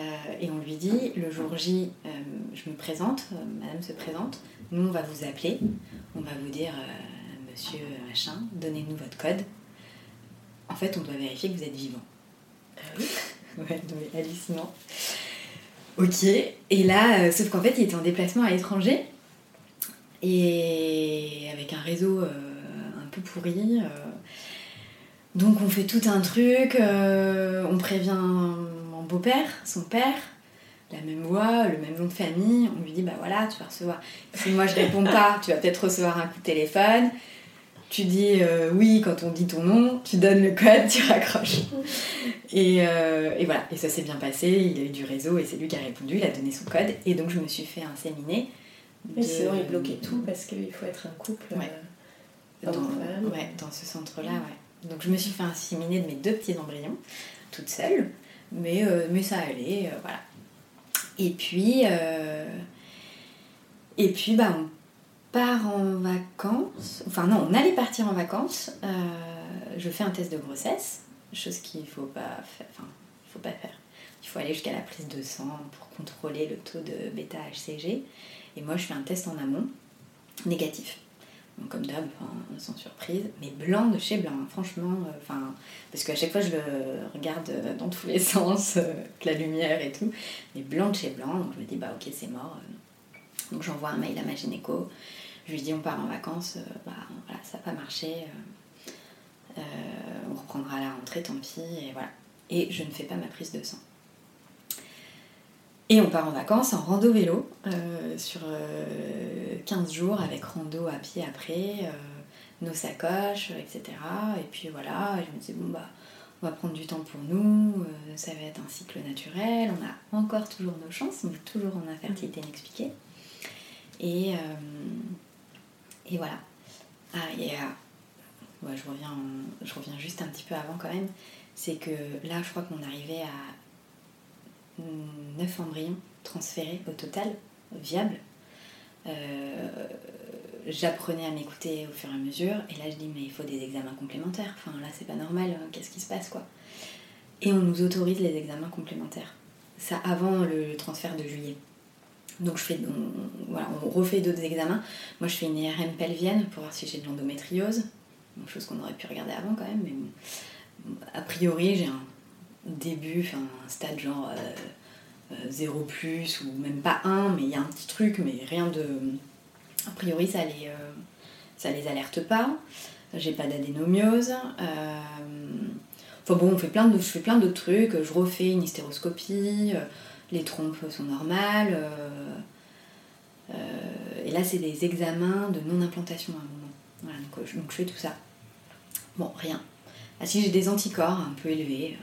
et on lui dit le jour J, euh, je me présente, euh, Madame se présente, nous on va vous appeler, on va vous dire Monsieur machin, donnez-nous votre code. En fait, on doit vérifier que vous êtes vivant. Ouais, non, mais hallucinant. Ok, et là, sauf qu'en fait, il était en déplacement à l'étranger et avec un réseau un peu pourri. Donc, on fait tout un truc, euh, on prévient mon beau-père, son père, la même voix, le même nom de famille. On lui dit Bah voilà, tu vas recevoir. Si moi je réponds pas, tu vas peut-être recevoir un coup de téléphone. Tu dis euh, oui quand on dit ton nom, tu donnes le code, tu raccroches. Et, euh, et voilà, et ça s'est bien passé, il a eu du réseau et c'est lui qui a répondu, il a donné son code et donc je me suis fait inséminer. Mais sinon, il bloquait tout parce qu'il faut être un couple. Ouais. dans, ouais, dans ce centre-là, ouais. Donc je me suis fait inséminer de mes deux petits embryons, toute seule, mais, euh, mais ça allait, euh, voilà. Et puis, euh, et puis bah, on part en vacances, enfin non, on allait partir en vacances, je fais un test de grossesse, chose qu'il faut pas faire, enfin, il faut pas faire. Il faut aller jusqu'à la prise de sang pour contrôler le taux de bêta-HCG. Et moi, je fais un test en amont, négatif. Comme d'hab, sans surprise, mais blanc de chez blanc, hein, franchement. euh, parce qu'à chaque fois, je le regarde euh, dans tous les sens, euh, la lumière et tout, mais blanc de chez blanc. Donc, je me dis, bah ok, c'est mort. Donc, j'envoie un mail à ma gynéco. Je lui dis, on part en vacances. bah voilà, ça n'a pas marché. on reprendra la rentrée, tant pis. Et voilà. Et je ne fais pas ma prise de sang. Et on part en vacances en rando vélo euh, sur euh, 15 jours avec rando à pied après, euh, nos sacoches, etc. Et puis voilà, et je me disais, bon bah, on va prendre du temps pour nous, euh, ça va être un cycle naturel, on a encore toujours nos chances, on est toujours en infertilité inexpliquée. Et, euh, et voilà. Ah, et euh, je, reviens, en- je reviens juste un petit peu avant quand même, c'est que là, je crois qu'on arrivait à 9 embryons transférés au total, viables. Euh, J'apprenais à m'écouter au fur et à mesure, et là je dis mais il faut des examens complémentaires, enfin là c'est pas normal, hein, qu'est-ce qui se passe quoi? Et on nous autorise les examens complémentaires, ça avant le transfert de juillet. Donc je fais, on, voilà, on refait d'autres examens. Moi je fais une IRM pelvienne pour voir si j'ai de l'endométriose, chose qu'on aurait pu regarder avant quand même, mais a priori j'ai un début, enfin un stade genre euh, euh, 0 plus ou même pas 1, mais il y a un petit truc, mais rien de. A priori ça les, euh, ça les alerte pas. J'ai pas d'adénomiose. euh, Enfin bon, on fait plein de, je fais plein d'autres trucs. Je refais une hystéroscopie. euh, Les trompes sont normales. euh, euh, et là, c'est des examens de non-implantation à un moment. Donc je fais tout ça. Bon, rien. Ah si, j'ai des anticorps un peu élevés.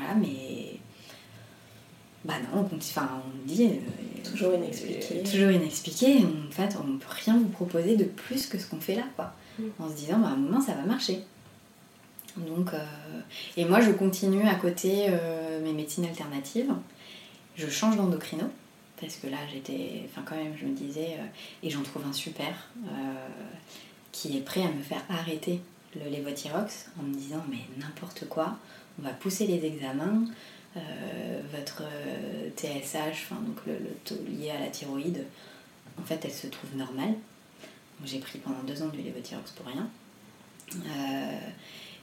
Voilà, mais. Bah non, on, continue- enfin, on dit. euh, Toujours inexpliqué. euh, toujours inexpliqué. En fait, on ne peut rien vous proposer de plus que ce qu'on fait là, quoi. Mm. En se disant, bah, à un moment, ça va marcher. Donc, euh, et moi, je continue à côté euh, mes médecines alternatives. Je change d'endocrino. Parce que là, j'étais. Enfin, quand même, je me disais. euh, et j'en trouve un super. qui est prêt à me faire arrêter le lévothyrox en me disant, mais n'importe quoi. On va pousser les examens. euh, votre euh, TSH, enfin, donc le, taux lié à la thyroïde, en fait, elle se trouve normale. J'ai pris pendant deux ans du lévothyrox pour rien. Euh,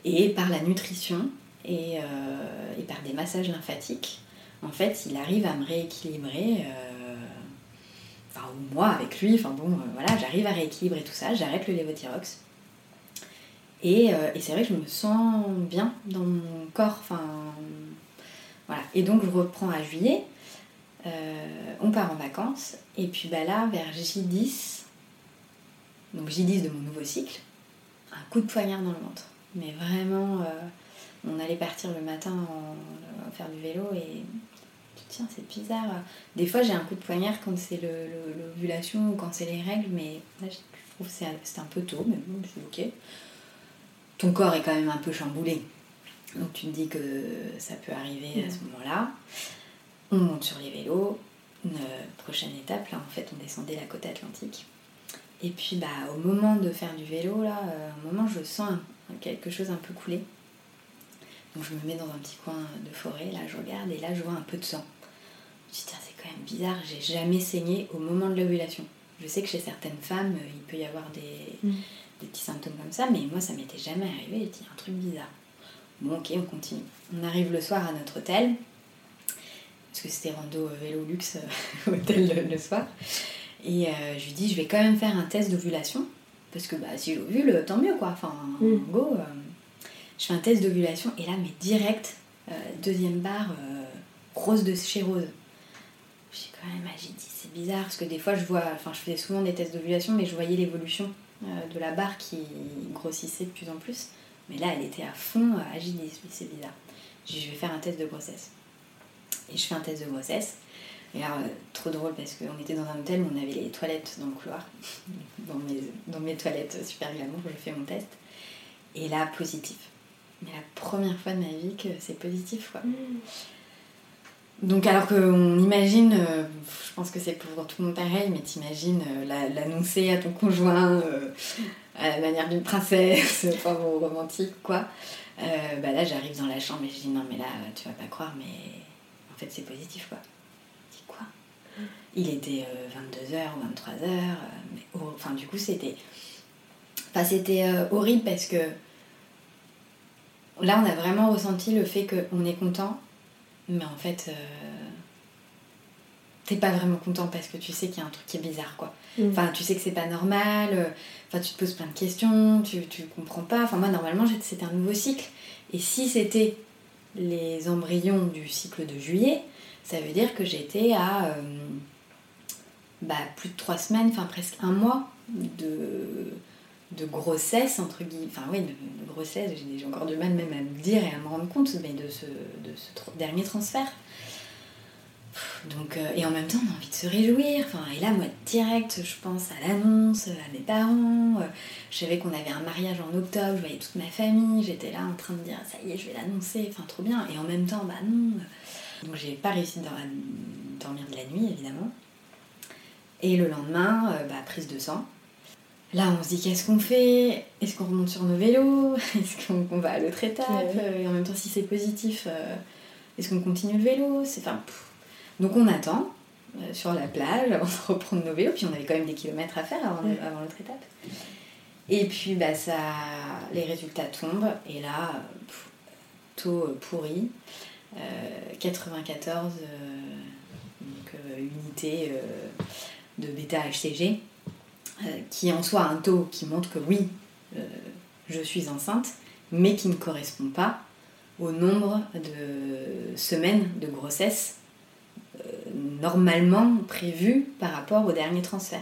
et par la nutrition et, euh, par des massages lymphatiques, en fait, il arrive à me rééquilibrer. euh, enfin, moi avec lui, enfin bon, euh, voilà, j'arrive à rééquilibrer tout ça, j'arrête le lévothyrox. Et, euh, et c'est vrai que je me sens bien dans mon corps, voilà. Et donc je reprends à juillet, euh, on part en vacances, et puis bah là, vers J10, donc J10 de mon nouveau cycle, un coup de poignard dans le ventre. Mais vraiment, euh, on allait partir le matin faire du vélo et tiens, c'est bizarre. Des fois, j'ai un coup de poignard quand c'est l'ovulation ou quand c'est les règles, mais là, je trouve que c'est un peu tôt, mais bon, c'est ok. Ton corps est quand même un peu chamboulé. Donc tu te dis que ça peut arriver à ce moment-là. On monte sur les vélos. Une prochaine étape, là en fait on descendait la côte atlantique. Et puis bah, au moment de faire du vélo, là, euh, un moment je sens quelque chose un peu couler. Donc je me mets dans un petit coin de forêt, là je regarde et là je vois un peu de sang. Je me dis tiens c'est quand même bizarre, j'ai jamais saigné au moment de l'ovulation. Je sais que chez certaines femmes euh, il peut y avoir des, Mm. Des petits symptômes comme ça, mais moi ça m'était jamais arrivé, j'ai dit un truc bizarre. Bon ok on continue. On arrive le soir à notre hôtel, parce que c'était rando euh, vélo luxe euh, hôtel le, le soir. Et euh, je lui dis, je vais quand même faire un test d'ovulation. Parce que bah, si j'ovule, tant mieux quoi. Enfin, Mm. go. euh, je fais un test d'ovulation et là, mais direct, euh, deuxième barre, rose de chez Rose. J'ai quand même, j'ai dit, c'est bizarre parce que des fois, je vois, enfin, je faisais souvent des tests d'ovulation, mais je voyais l'évolution de la barre qui grossissait de plus en plus. Mais là, elle était à fond euh, je dis, c'est bizarre. J'ai dit, je vais faire un test de grossesse. Et je fais un test de grossesse. Et alors, euh, trop drôle parce qu'on était dans un hôtel où on avait les toilettes dans le couloir. dans, mes, toilettes euh, super glamour, je fais mon test. Et là, positif. Mais la première fois de ma vie que c'est positif, quoi. Donc, alors qu'on imagine, euh, je pense que c'est pour tout le monde pareil, mais t'imagines euh, la- l'annoncer à ton conjoint euh, à la manière d'une princesse, enfin bon, romantique, quoi. Bah là, j'arrive dans la chambre et je dis non, mais là, tu vas pas croire, mais en fait, c'est positif, quoi. Dis quoi? Il était 22h ou 23h, mais enfin, du coup, c'était. Enfin, c'était horrible parce que là, on a vraiment ressenti le fait qu'on est content, mais en fait, euh, t'es pas vraiment content parce que tu sais qu'il y a un truc qui est bizarre, quoi. Mm. Enfin, tu sais que c'est pas normal, euh, enfin, tu te poses plein de questions, tu, tu comprends pas. Enfin, moi, normalement, c'était un nouveau cycle. Et si c'était les embryons du cycle de juillet, ça veut dire que j'étais à euh, bah, plus de trois semaines, enfin presque un mois de, de grossesse, entre guillemets. Enfin, oui, de, grossesse, j'ai encore du mal même à me dire et à me rendre compte mais de ce, de ce dernier transfert. Donc, euh, et en même temps, on a envie de se réjouir. Et là, moi, direct, je pense à l'annonce, à mes parents. euh, je savais qu'on avait un mariage en octobre, je voyais toute ma famille. J'étais là en train de dire, ça y est, je vais l'annoncer. Enfin, trop bien. Et en même temps, bah non. Donc, j'ai pas réussi à dormir de la nuit, évidemment. Et le lendemain, euh, bah, prise de sang. Là, on se dit, qu'est-ce qu'on fait? Est-ce qu'on remonte sur nos vélos? Est-ce qu'on va à l'autre étape? Ouais. Euh, Et en même temps, si c'est positif, euh, est-ce qu'on continue le vélo? Enfin. Donc on attend euh, sur la plage avant de reprendre nos vélos, puis on avait quand même des kilomètres à faire avant, Ouais. avant l'autre étape. Et puis bah, ça, les résultats tombent, et là, pff, taux pourri, euh, 94 euh, donc, unités de bêta-HCG, qui en soi a un taux qui montre que oui, euh, je suis enceinte, mais qui ne correspond pas au nombre de semaines de grossesse euh, normalement prévues par rapport au dernier transfert.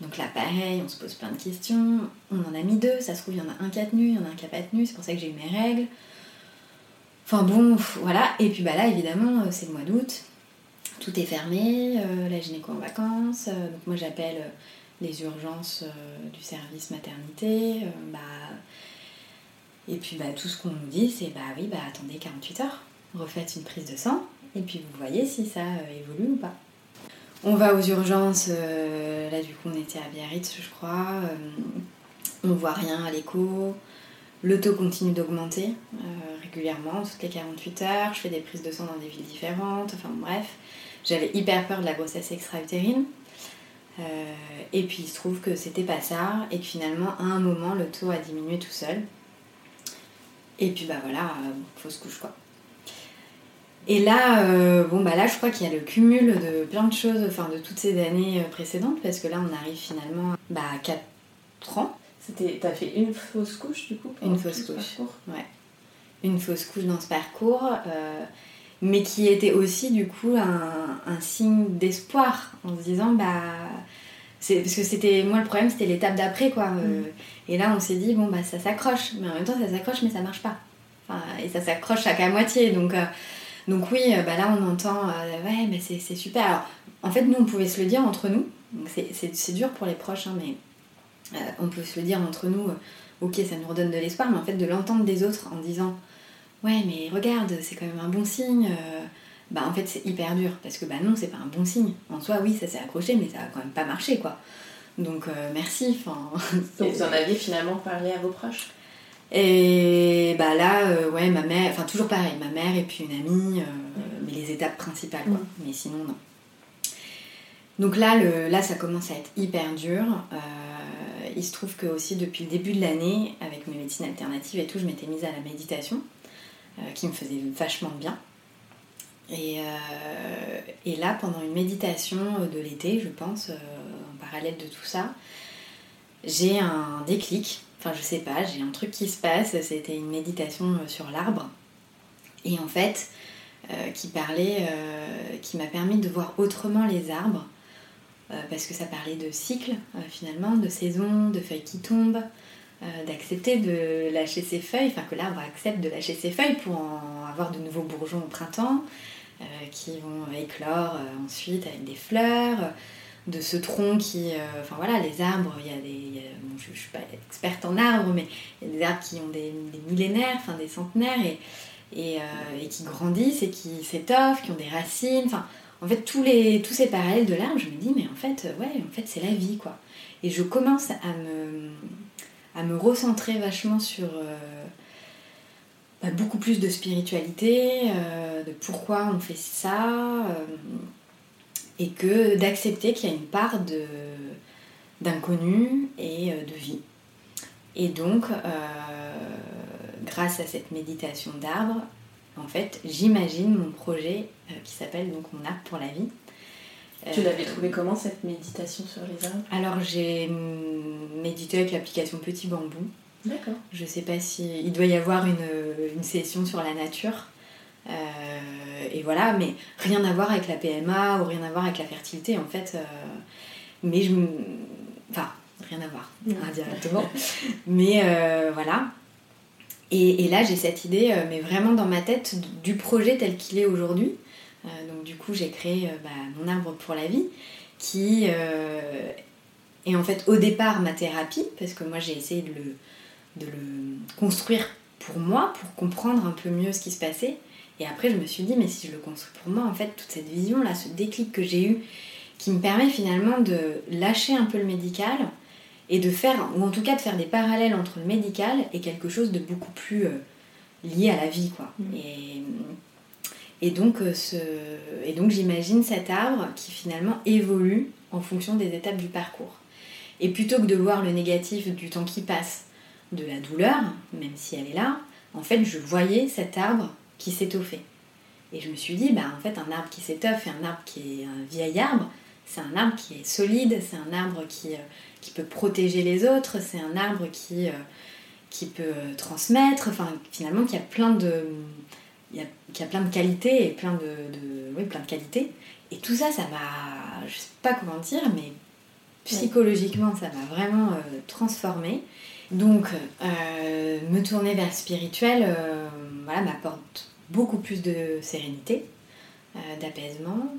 Donc là, pareil, on se pose plein de questions. On en a mis deux, ça se trouve, il y en a un qui a tenu, il y en a un qui n'a pas tenu, c'est pour ça que j'ai eu mes règles. Enfin bon, voilà. Et puis bah là, évidemment, euh, c'est le mois d'août. Tout est fermé, euh, la gynéco en vacances. euh, donc moi, j'appelle euh, les urgences euh, du service maternité. euh, bah, et puis bah, tout ce qu'on nous dit, c'est bah oui, bah attendez 48 heures, refaites une prise de sang, et puis vous voyez si ça euh, évolue ou pas. On va aux urgences, là du coup on était à Biarritz je crois, on voit rien à l'écho, le taux continue d'augmenter régulièrement, toutes les 48 heures, je fais des prises de sang dans des villes différentes, enfin bref. J'avais hyper peur de la grossesse extra-utérine. Euh, et puis il se trouve que c'était pas ça, et que finalement à un moment le taux a diminué tout seul. Et puis bah voilà, euh, fausse couche quoi. Et là, euh, bon bah là je crois qu'il y a le cumul de plein de choses, enfin de toutes ces années précédentes, parce que là on arrive finalement bah, à 4 ans. C'était, t'as fait une fausse couche du coup Une fausse couche. Ouais. Une fausse couche dans ce parcours, euh, mais qui était aussi du coup un, un signe d'espoir en se disant bah. C'est, parce que c'était moi le problème c'était l'étape d'après quoi Euh, et là on s'est dit bon bah ça s'accroche mais en même temps ça s'accroche mais ça marche pas Enfin, et ça s'accroche à qu'à moitié donc euh, donc oui euh, bah là on entend euh, ouais mais c'est, c'est super alors en fait nous on pouvait se le dire entre nous c'est, dur pour les proches hein, mais on peut se le dire entre nous ok ça nous redonne de l'espoir mais en fait de l'entendre des autres en disant ouais mais regarde c'est quand même un bon signe euh, bah en fait c'est hyper dur parce que bah non c'est pas un bon signe en soi oui ça s'est accroché mais ça a quand même pas marché quoi Donc euh, merci. Donc vous en aviez finalement parlé à vos proches? Et bah là, euh, ouais, ma mère, enfin toujours pareil, ma mère et puis une amie, euh, mais les étapes principales, quoi. Mm. Mais sinon, non. Donc là, le, là, ça commence à être hyper dur. Il se trouve que aussi depuis le début de l'année, avec mes médecines alternatives et tout, je m'étais mise à la méditation, qui me faisait vachement bien. Et, euh, là, pendant une méditation de l'été, je pense, euh, en parallèle de tout ça, j'ai un déclic. Enfin, je sais pas, j'ai un truc qui se passe. C'était une méditation euh, sur l'arbre. Et en fait, euh, qui parlait, euh, qui m'a permis de voir autrement les arbres. euh, parce que ça parlait de cycle, euh, finalement, de saison, de feuilles qui tombent, euh, d'accepter de lâcher ses feuilles, enfin que l'arbre accepte de lâcher ses feuilles pour en avoir de nouveaux bourgeons au printemps, euh, qui vont éclore euh, ensuite avec des fleurs, de ce tronc qui. Enfin voilà, les arbres, il y a des. je ne suis pas experte en arbres, mais il y a des arbres qui ont des, millénaires, enfin des centenaires, et, et, qui grandissent et qui s'étoffent, qui ont des racines. Enfin, en fait, tous, les, tous ces parallèles de l'arbre, je me dis, mais en fait, ouais, en fait, c'est la vie, quoi. Et je commence à me, à me recentrer vachement sur euh, bah, beaucoup plus de spiritualité, euh, de pourquoi on fait ça, euh, et que d'accepter qu'il y a une part d'inconnu et de vie. Et donc, grâce à cette méditation d'arbre, en fait, j'imagine mon projet qui s'appelle donc Mon arbre pour la vie. Tu Euh, l'avais trouvé comment cette méditation sur les arbres? Alors j'ai médité avec l'application Petit Bambou. D'accord. Je sais pas si il doit y avoir une, une session sur la nature. Euh, et voilà, mais rien à voir avec la PMA ou rien à voir avec la fertilité en fait. euh, mais je Enfin, rien à voir indirectement. mais euh, voilà. Et, et là j'ai cette idée, euh, mais vraiment dans ma tête, du projet tel qu'il est aujourd'hui. Euh, donc du coup j'ai créé euh, bah, mon arbre pour la vie qui euh, est en fait au départ ma thérapie parce que moi j'ai essayé de le, de le construire pour moi, pour comprendre un peu mieux ce qui se passait. Et après, je me suis dit, mais si je le construis pour moi, en fait, toute cette vision-là, ce déclic que j'ai eu, qui me permet finalement de lâcher un peu le médical et de faire, ou en tout cas de faire des parallèles entre le médical et quelque chose de beaucoup plus euh, lié à la vie, quoi. Et, et donc, euh, ce, donc j'imagine cet arbre qui finalement évolue en fonction des étapes du parcours. Et plutôt que de voir le négatif du temps qui passe, de la douleur, même si elle est là, en fait, je voyais cet arbre qui s'étoffait. Et je me suis dit, bah, en fait, un arbre qui s'étoffe et un arbre qui est un vieil arbre, c'est un arbre qui est solide, c'est un arbre qui, euh, qui peut protéger les autres, c'est un arbre qui, euh, qui peut transmettre, enfin, finalement, qui a plein de, y a, qui a plein de qualités et plein de, oui, plein de qualités. Et tout ça, ça m'a, je sais pas comment dire, mais psychologiquement, ça m'a vraiment euh, transformée. Donc, euh, me tourner vers le spirituel, euh, voilà, m'apporte beaucoup plus de sérénité, d'apaisement.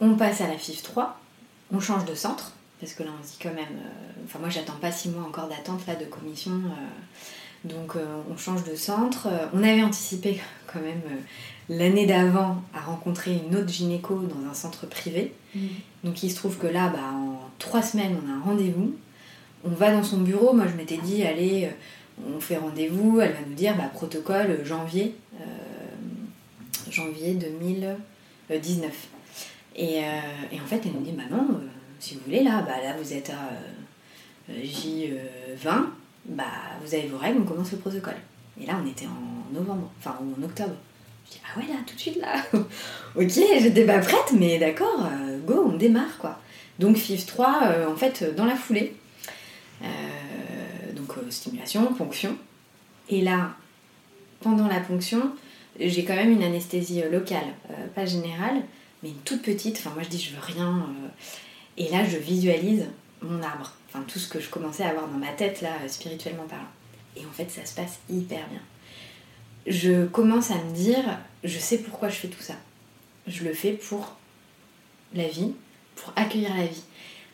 On passe à la FIF 3, on change de centre, parce que là on se dit quand même, enfin moi j'attends pas six mois encore d'attente là de commission, donc euh, on change de centre. Euh, on avait anticipé quand même euh, l'année d'avant à rencontrer une autre gynéco dans un centre privé. Donc il se trouve que là, bah, en trois semaines, on a un rendez-vous. On va dans son bureau. Moi, je m'étais dit, allez, on fait rendez-vous. Elle va nous dire, bah, protocole janvier, euh, janvier 2019. Et, euh, et en fait, elle nous dit, bah non, euh, si vous voulez, là, bah, là, vous êtes à euh, J20, bah, vous avez vos règles, on commence le protocole. Et là, on était en novembre, enfin, en octobre. Je dis, ah ouais, là, tout de suite, là. ok, j'étais pas prête, mais d'accord, euh, go, on démarre, quoi. Donc, FIF 3, euh, en fait, euh, dans la foulée. Donc, stimulation, ponction. Et là, pendant la ponction, j'ai quand même une anesthésie locale, pas générale, mais une toute petite. Enfin, moi, je dis, je veux rien. et là, je visualise mon arbre. Enfin, tout ce que je commençais à avoir dans ma tête, là, spirituellement parlant. Et en fait, ça se passe hyper bien. Je commence à me dire, je sais pourquoi je fais tout ça. Je le fais pour la vie, pour accueillir la vie.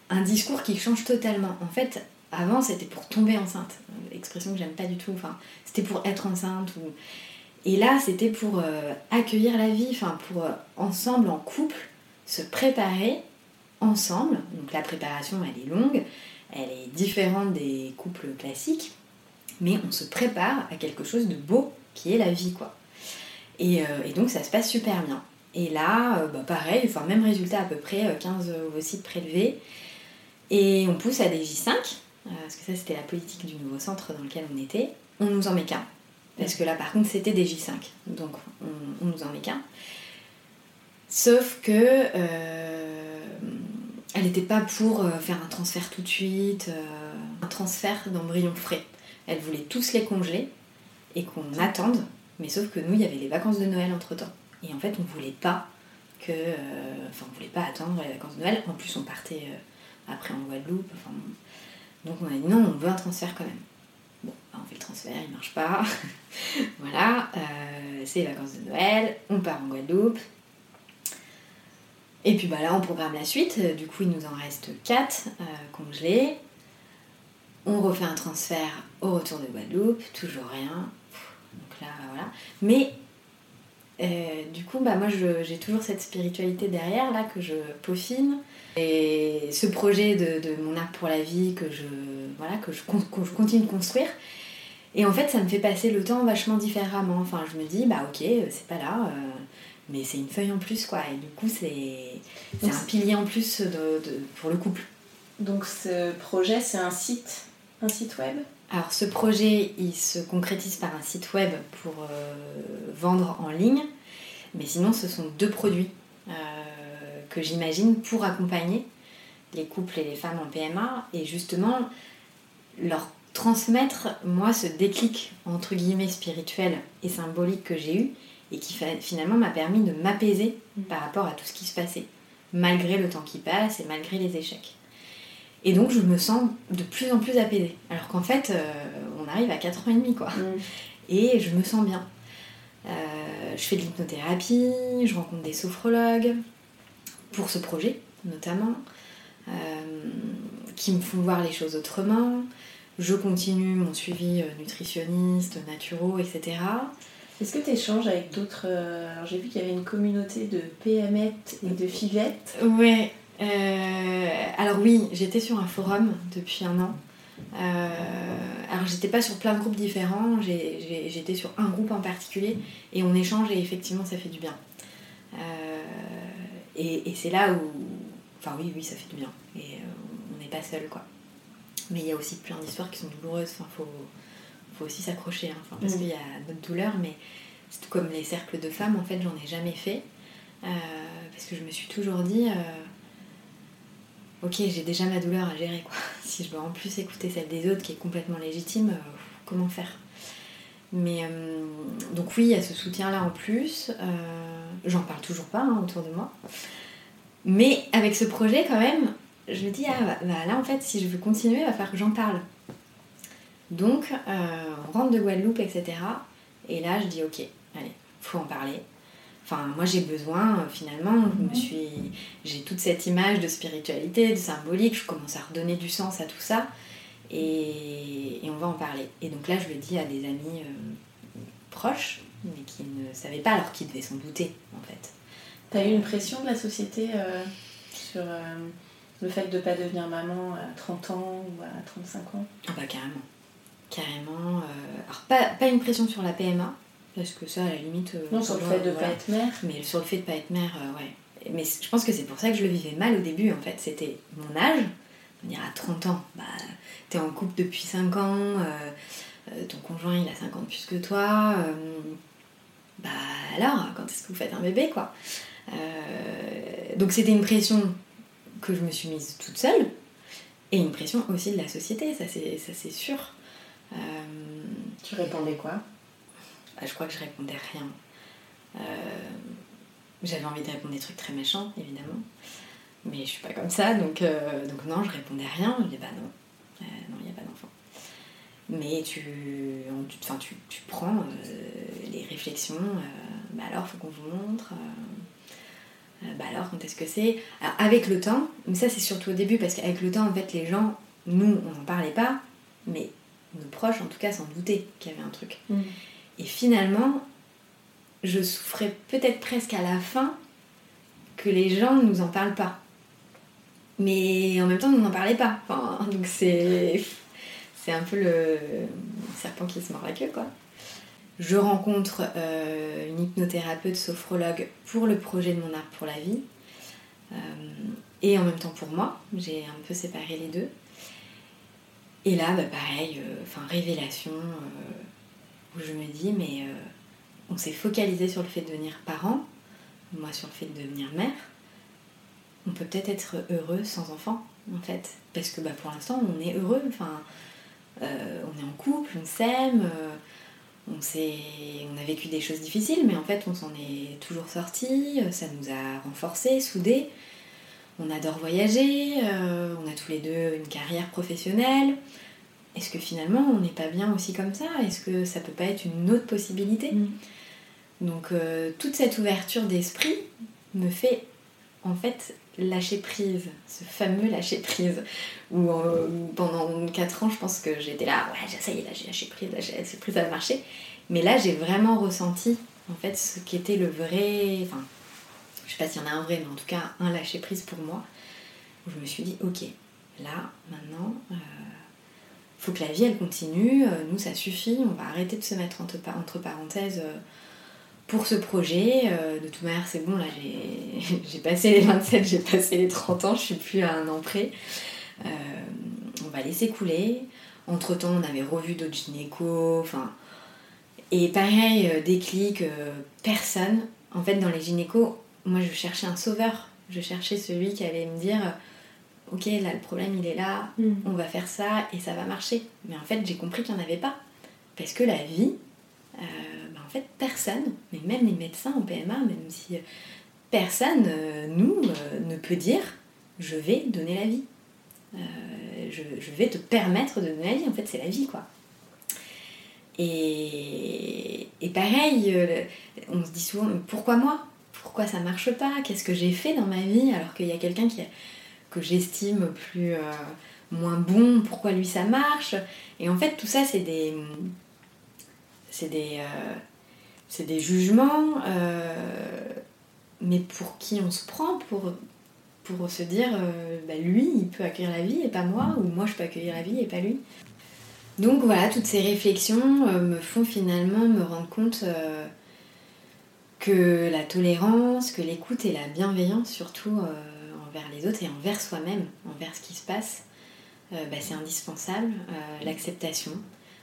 Un discours qui change totalement. En fait, avant, c'était pour tomber enceinte. Expression que j'aime pas du tout. Enfin, c'était pour être enceinte. Ou... Et là, c'était pour euh, accueillir la vie, enfin, pour euh, ensemble, en couple, se préparer ensemble. Donc la préparation, elle est longue, elle est différente des couples classiques, mais on se prépare à quelque chose de beau qui est la vie, quoi. Et, euh, donc ça se passe super bien. Et là, euh, bah, pareil, enfin même résultat à peu près, 15 ovocytes prélevés. Et on pousse à des J5, parce que ça c'était la politique du nouveau centre dans lequel on était. On nous en met qu'un. Parce que là par contre c'était des J5, donc on, nous en met qu'un. Sauf que euh, elle n'était pas pour euh, faire un transfert tout de suite, euh, un transfert d'embryons frais. Elle voulait tous les congeler et qu'on attende, mais sauf que nous, il y avait les vacances de Noël entre temps. Et en fait, on voulait pas que. Enfin, on voulait pas attendre les vacances de Noël. En plus, on partait après en Guadeloupe. Donc on a dit non, on veut un transfert quand même. Bon, bah, on fait le transfert, il marche pas. voilà, c'est les vacances de Noël, on part en Guadeloupe. Et puis bah là, on programme la suite. Du coup, il nous en reste 4 euh, congelés. On refait un transfert au retour de Guadeloupe, toujours rien. Donc là, voilà. Mais euh, du coup, bah, moi, j'ai toujours cette spiritualité derrière, là, que je peaufine. Et ce projet de, mon art pour la vie que je, voilà, que je, continue de construire. Et en fait, ça me fait passer le temps vachement différemment. Enfin, je me dis, bah ok, c'est pas là. Euh, mais c'est une feuille en plus quoi et du coup c'est un pilier en plus de, pour le couple. Donc ce projet c'est un site un site web? Alors ce projet il se concrétise par un site web pour euh, vendre en ligne. Mais sinon ce sont deux produits euh, que j'imagine pour accompagner les couples et les femmes en PMA et justement leur transmettre moi ce déclic entre guillemets spirituel et symbolique que j'ai eu et qui finalement m'a permis de m'apaiser par rapport à tout ce qui se passait, malgré le temps qui passe et malgré les échecs. Et donc je me sens de plus en plus apaisée, alors qu'en fait euh, on arrive à 4h30 quoi. Mm. Et je me sens bien. Euh, je fais de l'hypnothérapie, je rencontre des sophrologues, pour ce projet notamment, euh, qui me font voir les choses autrement. Je continue mon suivi nutritionniste, naturo, etc. Est-ce que tu échanges avec d'autres. Euh, alors j'ai vu qu'il y avait une communauté de PMET et de FIVET. Ouais. Euh, alors oui, j'étais sur un forum depuis un an. Euh, alors j'étais pas sur plein de groupes différents, j'étais sur un groupe en particulier et on échange et effectivement ça fait du bien. et, c'est là où. Enfin oui, oui, ça fait du bien. Et on n'est pas seul quoi. Mais il y a aussi plein d'histoires qui sont douloureuses. Enfin, faut, faut aussi s'accrocher, hein. parce mm. qu'il y a d'autres douleurs, mais c'est tout comme les cercles de femmes, en fait, j'en ai jamais fait. Euh, parce que je me suis toujours dit, euh, ok, j'ai déjà ma douleur à gérer, quoi. Si je dois en plus écouter celle des autres, qui est complètement légitime, euh, comment faire? Mais donc, oui, il y a ce soutien-là en plus. J'en parle toujours pas hein, autour de moi. Mais avec ce projet, quand même, je me dis, ah, bah, bah, là, en fait, si je veux continuer, il va falloir que j'en parle. Donc, euh, on rentre de Guadeloupe, etc. Et là, je dis, ok, allez, faut en parler. Enfin, moi, j'ai besoin, euh, finalement, je me suis... J'ai toute cette image de spiritualité, de symbolique, je commence à redonner du sens à tout ça. Et, on va en parler. Et donc là, je le dis à des amis euh, proches, mais qui ne savaient pas, alors qu'ils devaient s'en douter, en fait. T'as eu une pression de la société sur le fait de ne pas devenir maman à 30 ans ou à 35 ans? Ah bah carrément carrément. Euh, alors, pas, pas, une pression sur la PMA, parce que ça, à la limite. Euh, non, sur le fait de ne pas être mère. Mais sur le fait de pas être mère, euh, ouais. Mais je pense que c'est pour ça que je le vivais mal au début, en fait. C'était mon âge. On dirait à 30 ans, bah, t'es en couple depuis 5 ans, ton conjoint il a 50 plus que toi. bah alors, quand est-ce que vous faites un bébé, quoi? Donc c'était une pression que je me suis mise toute seule, et une pression aussi de la société, ça c'est sûr. Euh, tu répondais quoi? bah, Je crois que je répondais rien. Euh, j'avais envie de répondre des trucs très méchants, évidemment. Mais je suis pas comme ça, donc, euh, donc non, je répondais rien. Je disais bah non, non, il n'y a pas d'enfant. Mais tu, tu, tu, tu prends les réflexions, bah alors, faut qu'on vous montre. bah alors, quand est-ce que c'est? Alors, avec le temps, mais ça c'est surtout au début, parce qu'avec le temps, en fait, les gens, nous, on n'en parlait pas, mais nos proches en tout cas s'en doutaient qu'il y avait un truc. Mm. Et finalement, je souffrais peut-être presque à la fin que les gens ne nous en parlent pas. mais en même temps, on n'en parlait pas. Enfin, donc c'est, c'est un peu le serpent qui se mord la queue, quoi. Je rencontre euh, une hypnothérapeute sophrologue pour le projet de mon art pour la vie. Euh, et en même temps pour moi. J'ai un peu séparé les deux. Et là, bah, pareil, euh, enfin révélation, où je me dis, mais on s'est focalisé sur le fait de devenir parent, moi sur le fait de devenir mère. On peut peut-être être heureux sans enfant, en fait. Parce que bah, pour l'instant, on est heureux. On est en couple, on s'aime on, on a vécu des choses difficiles, mais en fait, on s'en est toujours sorti. Ça nous a renforcés, soudés. On adore voyager. Euh, on a tous les deux une carrière professionnelle. Est-ce que finalement, on n'est pas bien aussi comme ça? Est-ce que ça peut pas être une autre possibilité? Mm. Donc, euh, toute cette ouverture d'esprit me fait en fait lâcher prise, ce fameux lâcher prise, où euh, pendant 4 ans je pense que j'étais là, ouais ça y est, là j'ai lâché prise, là j'ai lâché prise, ça va marcher. Mais là j'ai vraiment ressenti en fait ce qui était le vrai, enfin je sais pas s'il y en a un vrai, mais en tout cas un lâcher prise pour moi, je me suis dit ok, là maintenant, euh, faut que la vie elle continue, euh, nous ça suffit, on va arrêter de se mettre entre, entre parenthèses pour ce projet. Euh, de toute manière, c'est bon, là, j'ai passé les 27, j'ai passé les 30 ans, je suis plus à un an près. Euh, on va laisser couler. Entre-temps, on avait revu d'autres gynécos, enfin... Et pareil, euh, déclic, personne. En fait, dans les gynécos, moi, je cherchais un sauveur. Je cherchais celui qui allait me dire ok là le problème il est là, mm. on va faire ça et ça va marcher. Mais en fait j'ai compris qu'il n'y en avait pas. Parce que la vie, en fait, personne, mais même les médecins en PMA, même si personne, euh, nous, euh, ne peut dire je vais donner la vie. Euh, je, vais te permettre de donner la vie. En fait, c'est la vie, quoi. Et, pareil, on se dit souvent pourquoi moi? Pourquoi ça marche pas Qu'est-ce que j'ai fait dans ma vie alors qu'il y a quelqu'un qui que j'estime plus moins bon Pourquoi lui ça marche Et en fait, tout ça, c'est des c'est des, c'est des jugements, euh, mais pour qui on se prend pour, se dire euh, bah, lui il peut accueillir la vie et pas moi, ou moi je peux accueillir la vie et pas lui. Donc voilà, toutes ces réflexions euh, me font finalement me rendre compte que la tolérance, que l'écoute et la bienveillance surtout envers les autres et envers soi-même, envers ce qui se passe, bah, c'est indispensable, l'acceptation.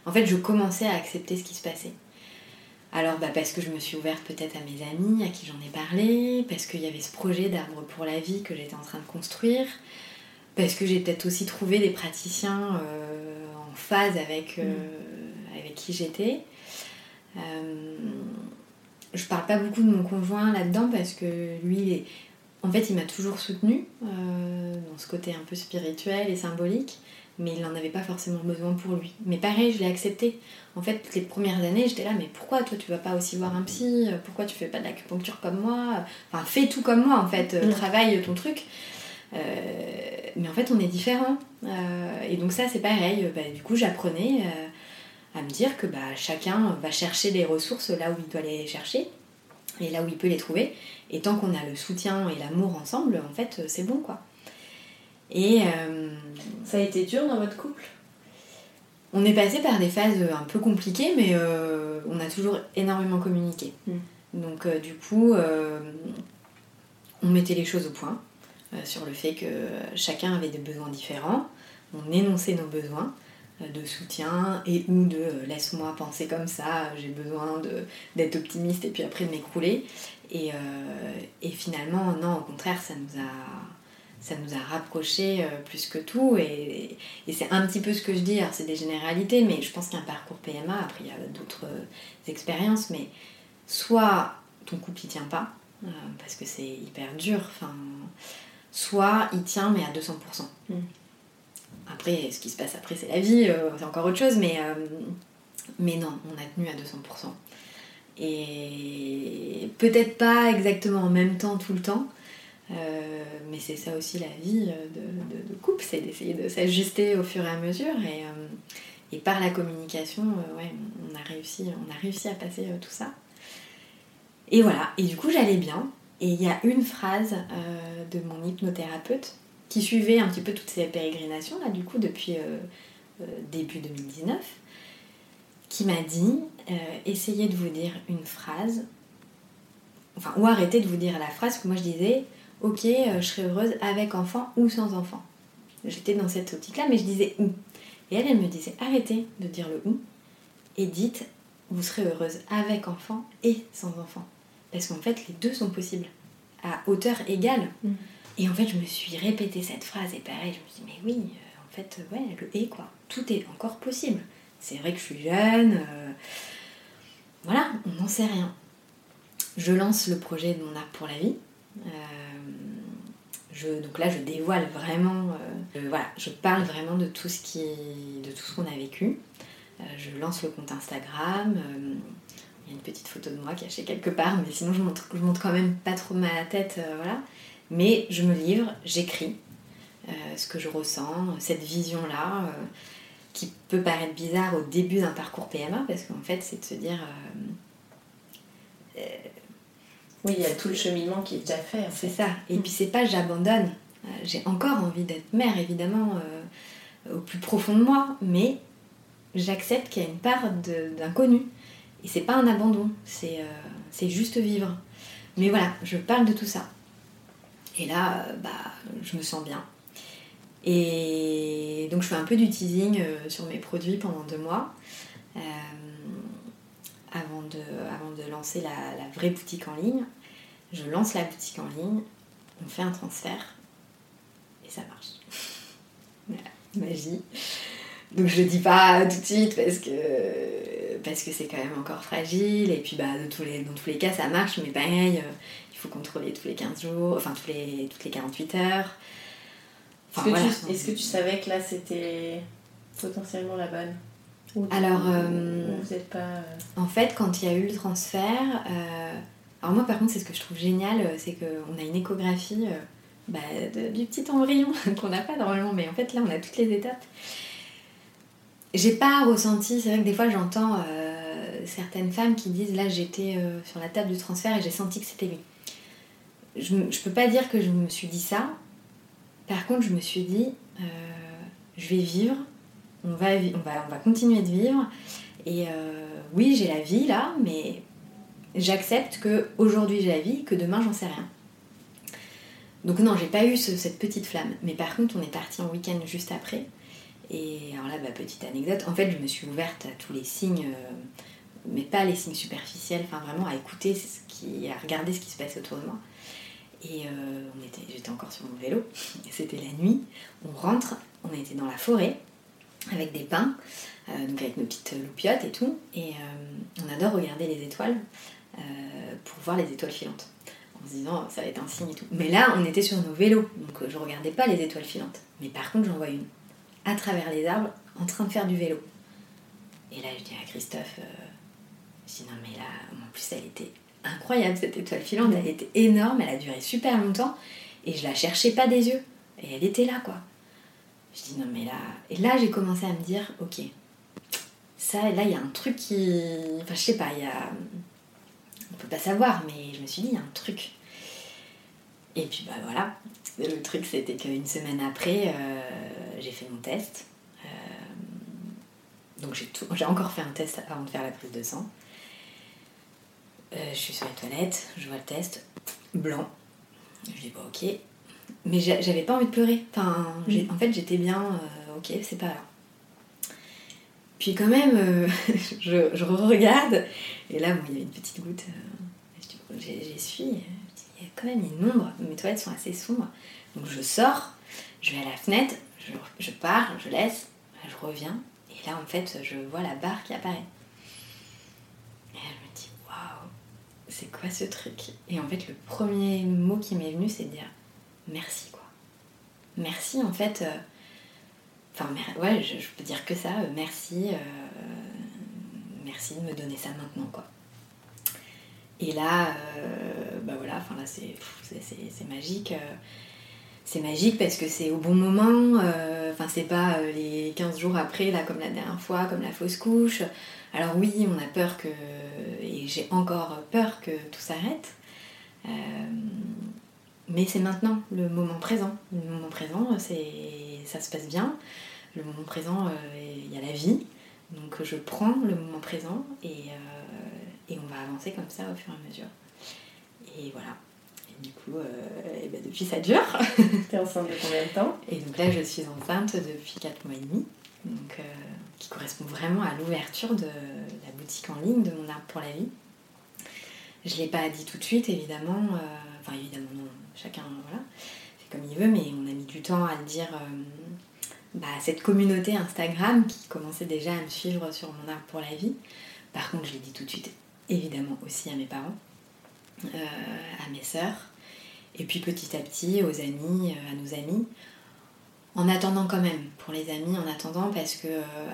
En fait, je commençais à accepter ce qui se passait. Alors bah, parce que je me suis ouverte peut-être à mes amis, à qui j'en ai parlé, parce qu'il y avait ce projet d'arbre pour la vie que j'étais en train de construire, parce que j'ai peut-être aussi trouvé des praticiens euh, en phase avec, euh, mm. avec qui j'étais. Euh, je parle pas beaucoup de mon conjoint là-dedans parce que lui, en fait, il m'a toujours soutenue dans ce côté un peu spirituel et symbolique mais il n'en avait pas forcément besoin pour lui. Mais pareil, je l'ai accepté. En fait, les premières années, j'étais là, mais pourquoi toi tu vas pas aussi voir un psy? Pourquoi tu fais pas de l'acupuncture comme moi? Enfin, fais tout comme moi en fait, mm. travaille ton truc. Euh, mais en fait, on est différents. Euh, et donc, ça, c'est pareil. Bah, du coup, j'apprenais euh, à me dire que bah, chacun va chercher des ressources là où il doit les chercher et là où il peut les trouver. Et tant qu'on a le soutien et l'amour ensemble, en fait, c'est bon quoi. Et euh, ça a été dur dans votre couple? On est passé par des phases un peu compliquées, mais euh, on a toujours énormément communiqué. Hmm. Donc euh, du coup, on mettait les choses au point sur le fait que chacun avait des besoins différents. On énonçait nos besoins de soutien et ou de laisse-moi penser comme ça, j'ai besoin d'être optimiste et puis après de m'écrouler. Et, et, finalement, non, au contraire, ça nous a ça nous a rapprochés euh, plus que tout. Et, c'est un petit peu ce que je dis, alors c'est des généralités, mais je pense qu'un parcours PMA, après il y a d'autres euh, expériences, mais soit ton couple il tient pas, euh, parce que c'est hyper dur, soit il tient mais à 200%. Mm. Après, ce qui se passe après, c'est la vie, c'est encore autre chose, mais, mais non, on a tenu à 200%. Et peut-être pas exactement en même temps tout le temps, euh, mais c'est ça aussi la vie de, de, couple, c'est d'essayer de s'ajuster au fur et à mesure. Et, euh, par la communication, euh, ouais, on, a réussi, on a réussi à passer tout ça. Et voilà, et du coup j'allais bien. Et il y a une phrase de mon hypnothérapeute qui suivait un petit peu toutes ces pérégrinations, là, du coup, depuis début 2019, qui m'a dit essayez de vous dire une phrase, enfin, ou arrêtez de vous dire la phrase que moi je disais ok, je serai heureuse avec enfant ou sans enfant. J'étais dans cette optique-là, mais je disais où. Et elle, elle me disait arrêtez de dire le où et dites vous serez heureuse avec enfant et sans enfant. Parce qu'en fait, les deux sont possibles, à hauteur égale. Mm. Et en fait, je me suis répété cette phrase et pareil, je me suis dit, mais oui, euh, en fait, ouais, le et quoi. Tout est encore possible. C'est vrai que je suis jeune, euh, voilà, on n'en sait rien. Je lance le projet de mon art pour la vie. Euh, donc là, je dévoile vraiment, euh, voilà, je parle vraiment de tout ce qui, de tout ce qu'on a vécu. Euh, je lance le compte Instagram. Euh, il y a une petite photo de moi cachée quelque part, mais sinon je montre, je montre quand même pas trop ma tête, voilà. Mais je me livre, j'écris ce que je ressens, cette vision-là, qui peut paraître bizarre au début d'un parcours PMA, parce qu'en fait, c'est de se dire oui, il y a tout le cheminement qui est déjà fait. C'est ça. Et puis c'est pas j'abandonne. Euh, j'ai encore envie d'être mère, évidemment, euh, au plus profond de moi, mais j'accepte qu'il y a une part d'inconnu. Et c'est pas un abandon, c'est euh, juste vivre. Mais voilà, je parle de tout ça. Et là, bah, je me sens bien. Et donc je fais un peu du teasing sur mes produits pendant deux mois. avant, de, avant de lancer la, la, vraie boutique en ligne. Je lance la boutique en ligne, on fait un transfert et ça marche. voilà, magie. Donc je dis pas tout de suite parce que parce que c'est quand même encore fragile et puis bah de tous les, dans tous les cas ça marche mais pareil euh, il faut contrôler tous les 15 jours, enfin tous les, toutes les 48 heures. Est-ce que, tu savais que là c'était potentiellement la bonne Alors, euh, vous êtes pas... Euh, en fait, quand il y a eu le transfert, alors moi par contre c'est ce que je trouve génial, c'est qu'on a une échographie euh, bah, du petit embryon qu'on n'a pas normalement, mais en fait là on a toutes les étapes. J'ai pas ressenti, c'est vrai que des fois j'entends euh, certaines femmes qui disent là j'étais sur la table du transfert et j'ai senti que c'était lui. Je, peux pas dire que je me suis dit ça, par contre je me suis dit je vais vivre, on va, on va, on va continuer de vivre et oui j'ai la vie là, mais j'accepte que aujourd'hui j'ai la vie, que demain j'en sais rien. Donc non, j'ai pas eu cette petite flamme. Mais par contre, on est parti en week-end juste après. Et alors là, petite anecdote, en fait, je me suis ouverte à tous les signes, euh, mais pas les signes superficiels, enfin vraiment à écouter ce qui, à regarder ce qui se passe autour de moi. Et euh, j'étais encore sur mon vélo, c'était la nuit, on rentre, on était dans la forêt avec des pins, euh, donc avec nos petites loupiottes et tout, et on adore regarder les étoiles. Pour voir les étoiles filantes. En se disant, ça va être un signe et tout. Mais là, on était sur nos vélos, donc je regardais pas les étoiles filantes. Mais par contre, j'en vois une, à travers les arbres, en train de faire du vélo. Et là, je dis à Christophe, euh, je dis non, mais là, en plus, elle était incroyable cette étoile filante, elle était énorme, elle a duré super longtemps, et je la cherchais pas des yeux. Et elle était là, quoi. Je dis non, mais là. Et là, j'ai commencé à me dire, ok, ça, là, il y a un truc qui. Enfin, je sais pas, il y a on peut pas savoir, mais je me suis dit, il y a un truc. Et puis bah voilà, le truc c'était qu'une semaine après, euh, j'ai fait mon test. Euh, donc j'ai encore fait un test avant de faire la prise de sang. Euh, je suis sur les toilettes, je vois le test, blanc. Je dis bah ok. Mais j'avais pas envie de pleurer. Enfin, mm. en fait j'étais bien, ok, c'est pas là. Puis quand même, euh, je, regarde, et là, il y a une petite goutte. Euh, J'essuie. Il y a quand même une ombre. Mes toilettes sont assez sombres. Donc je sors, je vais à la fenêtre, je, pars, je laisse, je reviens. Et là, en fait, je vois la barre qui apparaît. Et elle me dit, waouh, c'est quoi ce truc? Et en fait, le premier mot qui m'est venu, c'est de dire merci, quoi. Merci, en fait. Euh, Enfin, ouais, je, peux dire que ça. Euh, merci. Euh, merci de me donner ça maintenant, quoi. Et là, euh, bah voilà, enfin là, c'est, magique. c'est magique parce que c'est au bon moment. Enfin, c'est pas les 15 jours après, là, comme la dernière fois, comme la fausse couche. Alors oui, on a peur que... Et j'ai encore peur que tout s'arrête. mais c'est maintenant, le moment présent. Le moment présent, ça se passe bien. Le moment présent, il y a la vie. Donc je prends le moment présent et, et on va avancer comme ça au fur et à mesure. Et voilà. Et du coup, et ben depuis ça dure. T'es enceinte de combien de temps? Et donc là, je suis enceinte depuis 4 mois et demi. Donc, qui correspond vraiment à l'ouverture de la boutique en ligne de mon arbre pour la vie. Je ne l'ai pas dit tout de suite, évidemment. Euh, enfin, évidemment, non, chacun voilà, fait comme il veut, mais on a mis du temps à le dire euh, bah, cette communauté Instagram qui commençait déjà à me suivre sur mon arbre pour la vie. Par contre, je l'ai dit tout de suite, évidemment, aussi à mes parents, euh, à mes sœurs, et puis petit à petit aux amis, à nos amis. En attendant quand même, pour les amis, en attendant, parce que,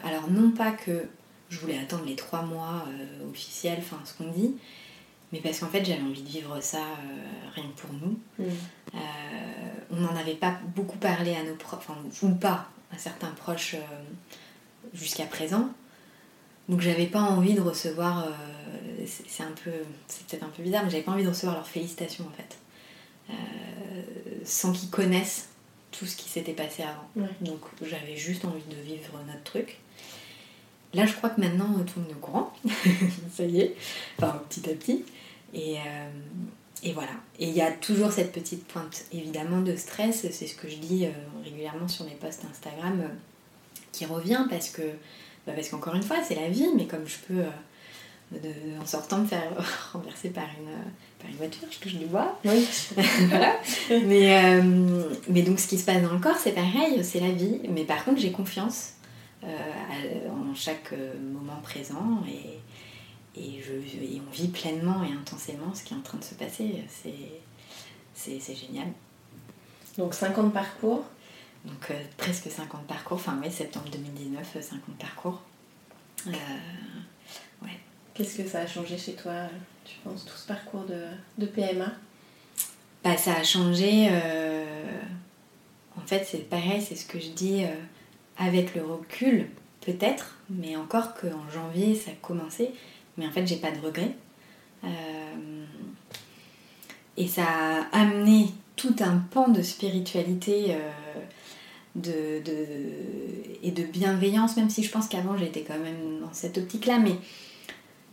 alors non pas que je voulais attendre les trois mois officiels, enfin ce qu'on dit, mais parce qu'en fait j'avais envie de vivre ça euh, rien que pour nous. Mm. Euh, on n'en avait pas beaucoup parlé à nos proches, enfin, ou pas à certains proches euh, jusqu'à présent. Donc j'avais pas envie de recevoir, c'est un peu, c'est peut-être un peu bizarre, mais j'avais pas envie de recevoir leurs félicitations en fait, sans qu'ils connaissent tout ce qui s'était passé avant. Donc j'avais juste envie de vivre notre truc. Là, je crois que maintenant, tout le monde est au courant. ça y est. Enfin, petit à petit. Et, euh, et voilà. Et il y a toujours cette petite pointe, évidemment, de stress. C'est ce que je dis euh, régulièrement sur mes posts Instagram, euh, qui revient parce que, bah, parce qu'encore une fois, c'est la vie, mais comme je peux, en sortant, me faire renverser par une, par une voiture, je touche du bois. Oui. voilà. Mais, mais donc, ce qui se passe dans le corps, c'est pareil, c'est la vie. Mais par contre, j'ai confiance en chaque moment présent et et, je, et on vit pleinement et intensément ce qui est en train de se passer. C'est génial. Donc 50 parcours Donc euh, presque 50 parcours, enfin oui, septembre 2019, 50 euh, parcours. Euh, ouais. Qu'est-ce que ça a changé chez toi, tu penses, tout ce parcours de, de PMA bah, Ça a changé, en fait c'est pareil, c'est ce que je dis avec le recul, peut-être, mais encore qu'en janvier ça a commencé, mais en fait j'ai pas de regrets. Euh, et ça a amené tout un pan de spiritualité euh, de, et de bienveillance, même si je pense qu'avant j'étais quand même dans cette optique-là, mais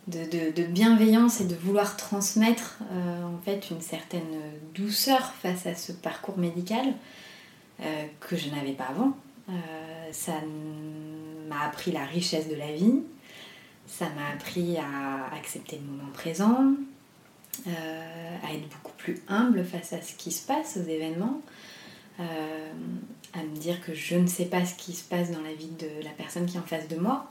de, bienveillance et de vouloir transmettre euh, en fait une certaine douceur face à ce parcours médical que je n'avais pas avant. ça m'a appris la richesse de la vie, ça m'a appris à accepter le moment présent, euh, à être beaucoup plus humble face à ce qui se passe, aux événements, euh, à me dire que je ne sais pas ce qui se passe dans la vie de la personne qui est en face de moi,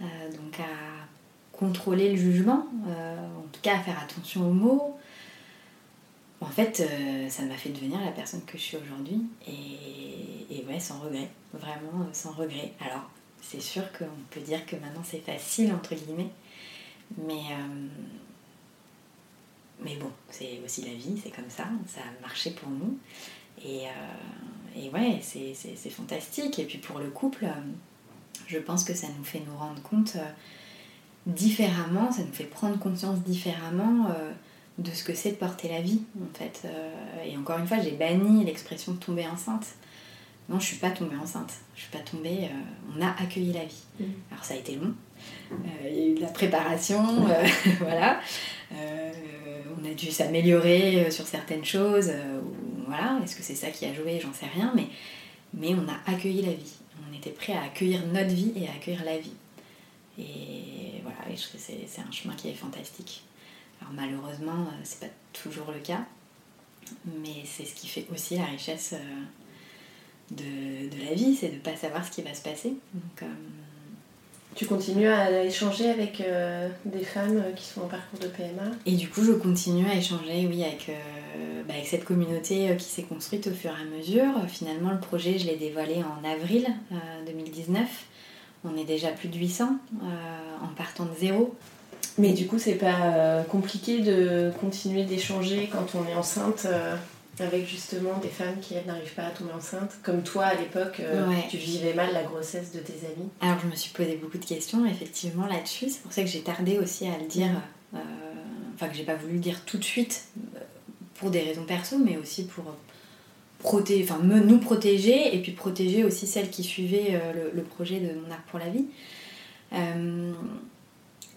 euh, donc à contrôler le jugement, en tout cas à faire attention aux mots. En fait, ça m'a fait devenir la personne que je suis aujourd'hui et, et ouais, sans regret, vraiment sans regret. Alors, c'est sûr qu'on peut dire que maintenant c'est facile, entre guillemets. Mais, euh, mais bon, c'est aussi la vie, c'est comme ça, ça a marché pour nous. Et, euh, et ouais, c'est fantastique. Et puis pour le couple, je pense que ça nous fait nous rendre compte euh, différemment, ça nous fait prendre conscience différemment de ce que c'est de porter la vie, en fait. et encore une fois, j'ai banni l'expression de tomber enceinte non, je suis pas tombée enceinte. Je suis pas tombée. Euh, on a accueilli la vie. Mm. Alors ça a été long. Euh, il y a eu de la préparation, euh, voilà. on a dû s'améliorer sur certaines choses. Voilà. Est-ce que c'est ça qui a joué J'en sais rien. Mais, on a accueilli la vie. On était prêt à accueillir notre vie et à accueillir la vie. Et voilà. Et je c'est un chemin qui est fantastique. Alors malheureusement, c'est pas toujours le cas. Mais c'est ce qui fait aussi la richesse de, la vie, c'est de ne pas savoir ce qui va se passer. Euh, tu continues à échanger avec euh, des femmes qui sont en parcours de PMA Et du coup, je continue à échanger, oui, avec, euh, bah, avec cette communauté qui s'est construite au fur et à mesure. Finalement, le projet, je l'ai dévoilé en avril 2019. On est déjà plus de 800 en partant de zéro. Mais du coup, c'est pas compliqué de continuer d'échanger quand on est enceinte avec justement des femmes qui n'arrivent pas à tomber enceinte, comme toi à l'époque, euh, tu vivais mal la grossesse de tes amis. Alors je me suis posé beaucoup de questions effectivement là-dessus, c'est pour ça que j'ai tardé aussi à le dire, euh, enfin que j'ai pas voulu le dire tout de suite, euh, pour des raisons perso, mais aussi pour, protéger, enfin nous protéger et puis protéger aussi celles qui suivaient le, projet de Mon Arc pour la vie.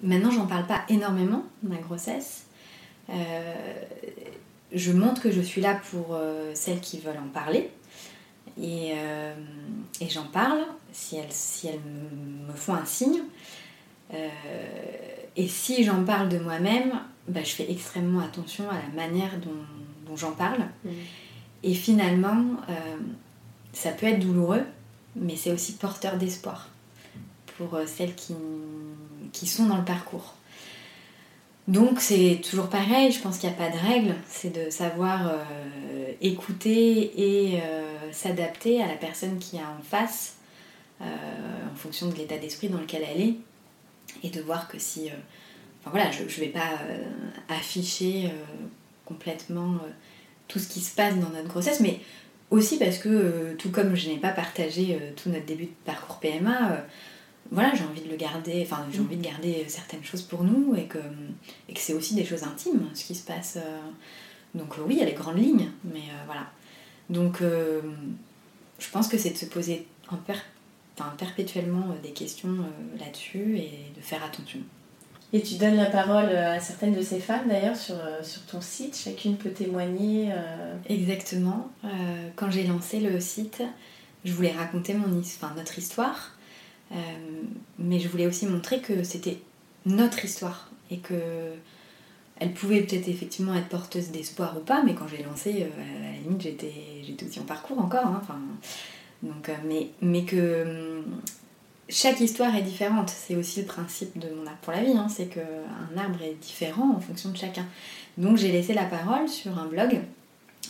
maintenant, j'en parle pas énormément ma grossesse. Je montre que je suis là pour celles qui veulent en parler. Et, et j'en parle si elles, si elles me font un signe. et si j'en parle de moi-même, bah, je fais extrêmement attention à la manière dont, j'en parle. Mm. Et finalement, euh, ça peut être douloureux, mais c'est aussi porteur d'espoir pour euh, celles qui, qui sont dans le parcours. Donc c'est toujours pareil, je pense qu'il n'y a pas de règle, c'est de savoir euh, écouter et s'adapter à la personne qui a en face en fonction de l'état d'esprit dans lequel elle est. Et de voir que si voilà, je ne vais pas euh, afficher euh, complètement euh, tout ce qui se passe dans notre grossesse, mais aussi parce que, tout comme je n'ai pas partagé tout notre début de parcours PMA, voilà, j'ai envie de le garder, enfin, j'ai mm. envie de garder certaines choses pour nous et que, et que c'est aussi des choses intimes, ce qui se passe. donc, oui, il y a les grandes lignes, mais voilà. Donc, je pense que c'est de se poser en perpétuellement des questions là-dessus et de faire attention. Et tu donnes la parole euh, à certaines de ces femmes d'ailleurs sur, euh, sur ton site, chacune peut témoigner. Euh. Exactement. quand j'ai lancé le site, je voulais raconter mon, enfin, notre histoire, mais je voulais aussi montrer que c'était notre histoire et que elle pouvait peut-être effectivement être porteuse d'espoir ou pas, mais quand j'ai lancé, à la limite j'étais, j'étais aussi en parcours encore. Hein, donc, mais, mais que chaque histoire est différente. C'est aussi le principe de mon arbre pour la vie, hein. c'est qu'un arbre est différent en fonction de chacun. Donc j'ai laissé la parole sur un blog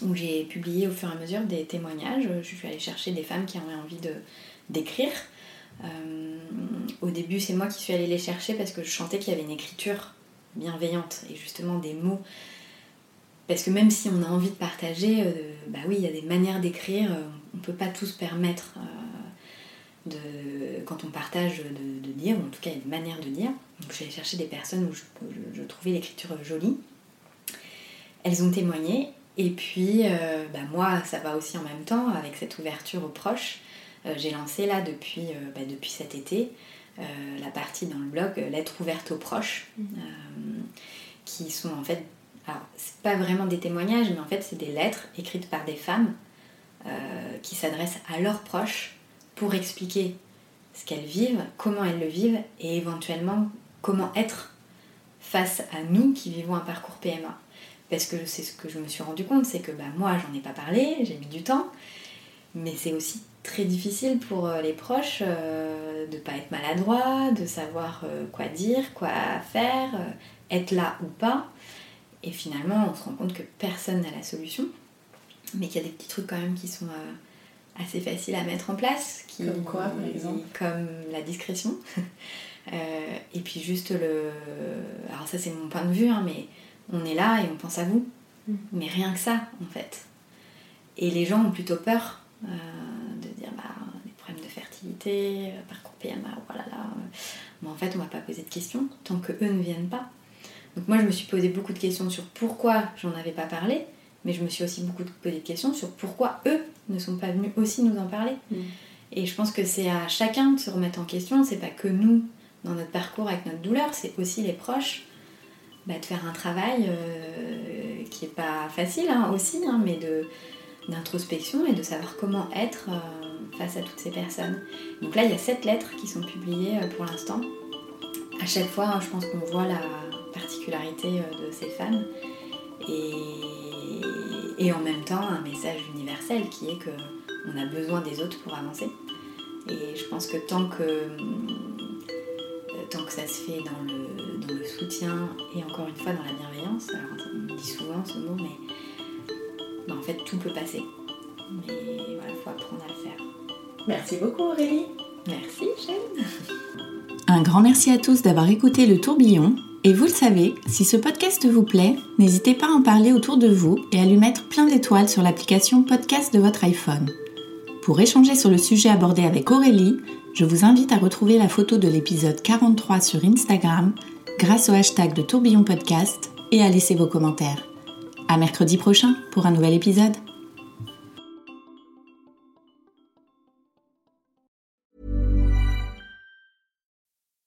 où j'ai publié au fur et à mesure des témoignages. Je suis allée chercher des femmes qui avaient envie de, d'écrire. Euh, au début, c'est moi qui suis allée les chercher parce que je sentais qu'il y avait une écriture bienveillante et justement des mots. Parce que même si on a envie de partager, euh, bah oui, il y a des manières d'écrire, on ne peut pas tout se permettre. Euh, de, quand on partage de, dire, ou en tout cas une manière de dire. Donc j'ai cherché des personnes où je, trouvais l'écriture jolie. Elles ont témoigné, et puis euh, bah moi ça va aussi en même temps avec cette ouverture aux proches. Euh, j'ai lancé là depuis, euh, bah, depuis cet été la partie dans le blog Lettres ouvertes aux proches, mmh. qui sont en fait, alors c'est pas vraiment des témoignages, mais en fait c'est des lettres écrites par des femmes qui s'adressent à leurs proches pour expliquer ce qu'elles vivent, comment elles le vivent et éventuellement comment être face à nous qui vivons un parcours PMA. Parce que c'est ce que je me suis rendu compte, c'est que bah, moi j'en ai pas parlé, j'ai mis du temps, mais c'est aussi très difficile pour euh, les proches euh, de ne pas être maladroit, de savoir euh, quoi dire, quoi faire, être là ou pas. Et finalement, on se rend compte que personne n'a la solution, mais qu'il y a des petits trucs quand même qui sont assez facile à mettre en place. Qui, comme quoi, par exemple Comme la discrétion. Et puis juste le... Alors ça c'est mon point de vue, hein, mais on est là et on pense à vous. Mm. Mais rien que ça, en fait. Et les gens ont plutôt peur euh, de dire, bah, des euh, parcours PMA, voilà là. Mais en fait, on va pas poser de questions tant que eux ne viennent pas. Donc moi, je me suis posé beaucoup de questions sur pourquoi j'en avais pas parlé, mais je me suis aussi beaucoup posé de questions sur pourquoi eux ne sont pas venus aussi nous en parler. Mm. Et je pense que c'est à chacun de se remettre en question, c'est pas que nous, dans notre parcours avec notre douleur, c'est aussi les proches, bah, de faire un travail euh, qui est pas facile hein, aussi, hein, mais de d'introspection et de savoir comment être euh, face à toutes ces personnes. Donc là, il y a sept lettres qui sont publiées euh, pour l'instant. À chaque fois, hein, je pense qu'on voit la particularité de ces femmes. Et en même temps un message universel qui est que on a besoin des autres pour avancer. Et je pense que tant que, euh, tant que ça se fait dans le, dans le soutien et encore une fois dans la bienveillance, alors on dit souvent ce mot, mais bah, en fait tout peut passer. Mais voilà, il faut apprendre à le faire. Merci beaucoup Aurélie. Merci Shane. Un grand merci à tous d'avoir écouté le tourbillon et vous le savez, si ce podcast vous plaît, n'hésitez pas à en parler autour de vous et à lui mettre plein d'étoiles sur l'application podcast de votre iPhone. Pour échanger sur le sujet abordé avec Aurélie, je vous invite à retrouver la photo de l'épisode 43 sur Instagram grâce au hashtag de Tourbillon Podcast et à laisser vos commentaires. À mercredi prochain pour un nouvel épisode.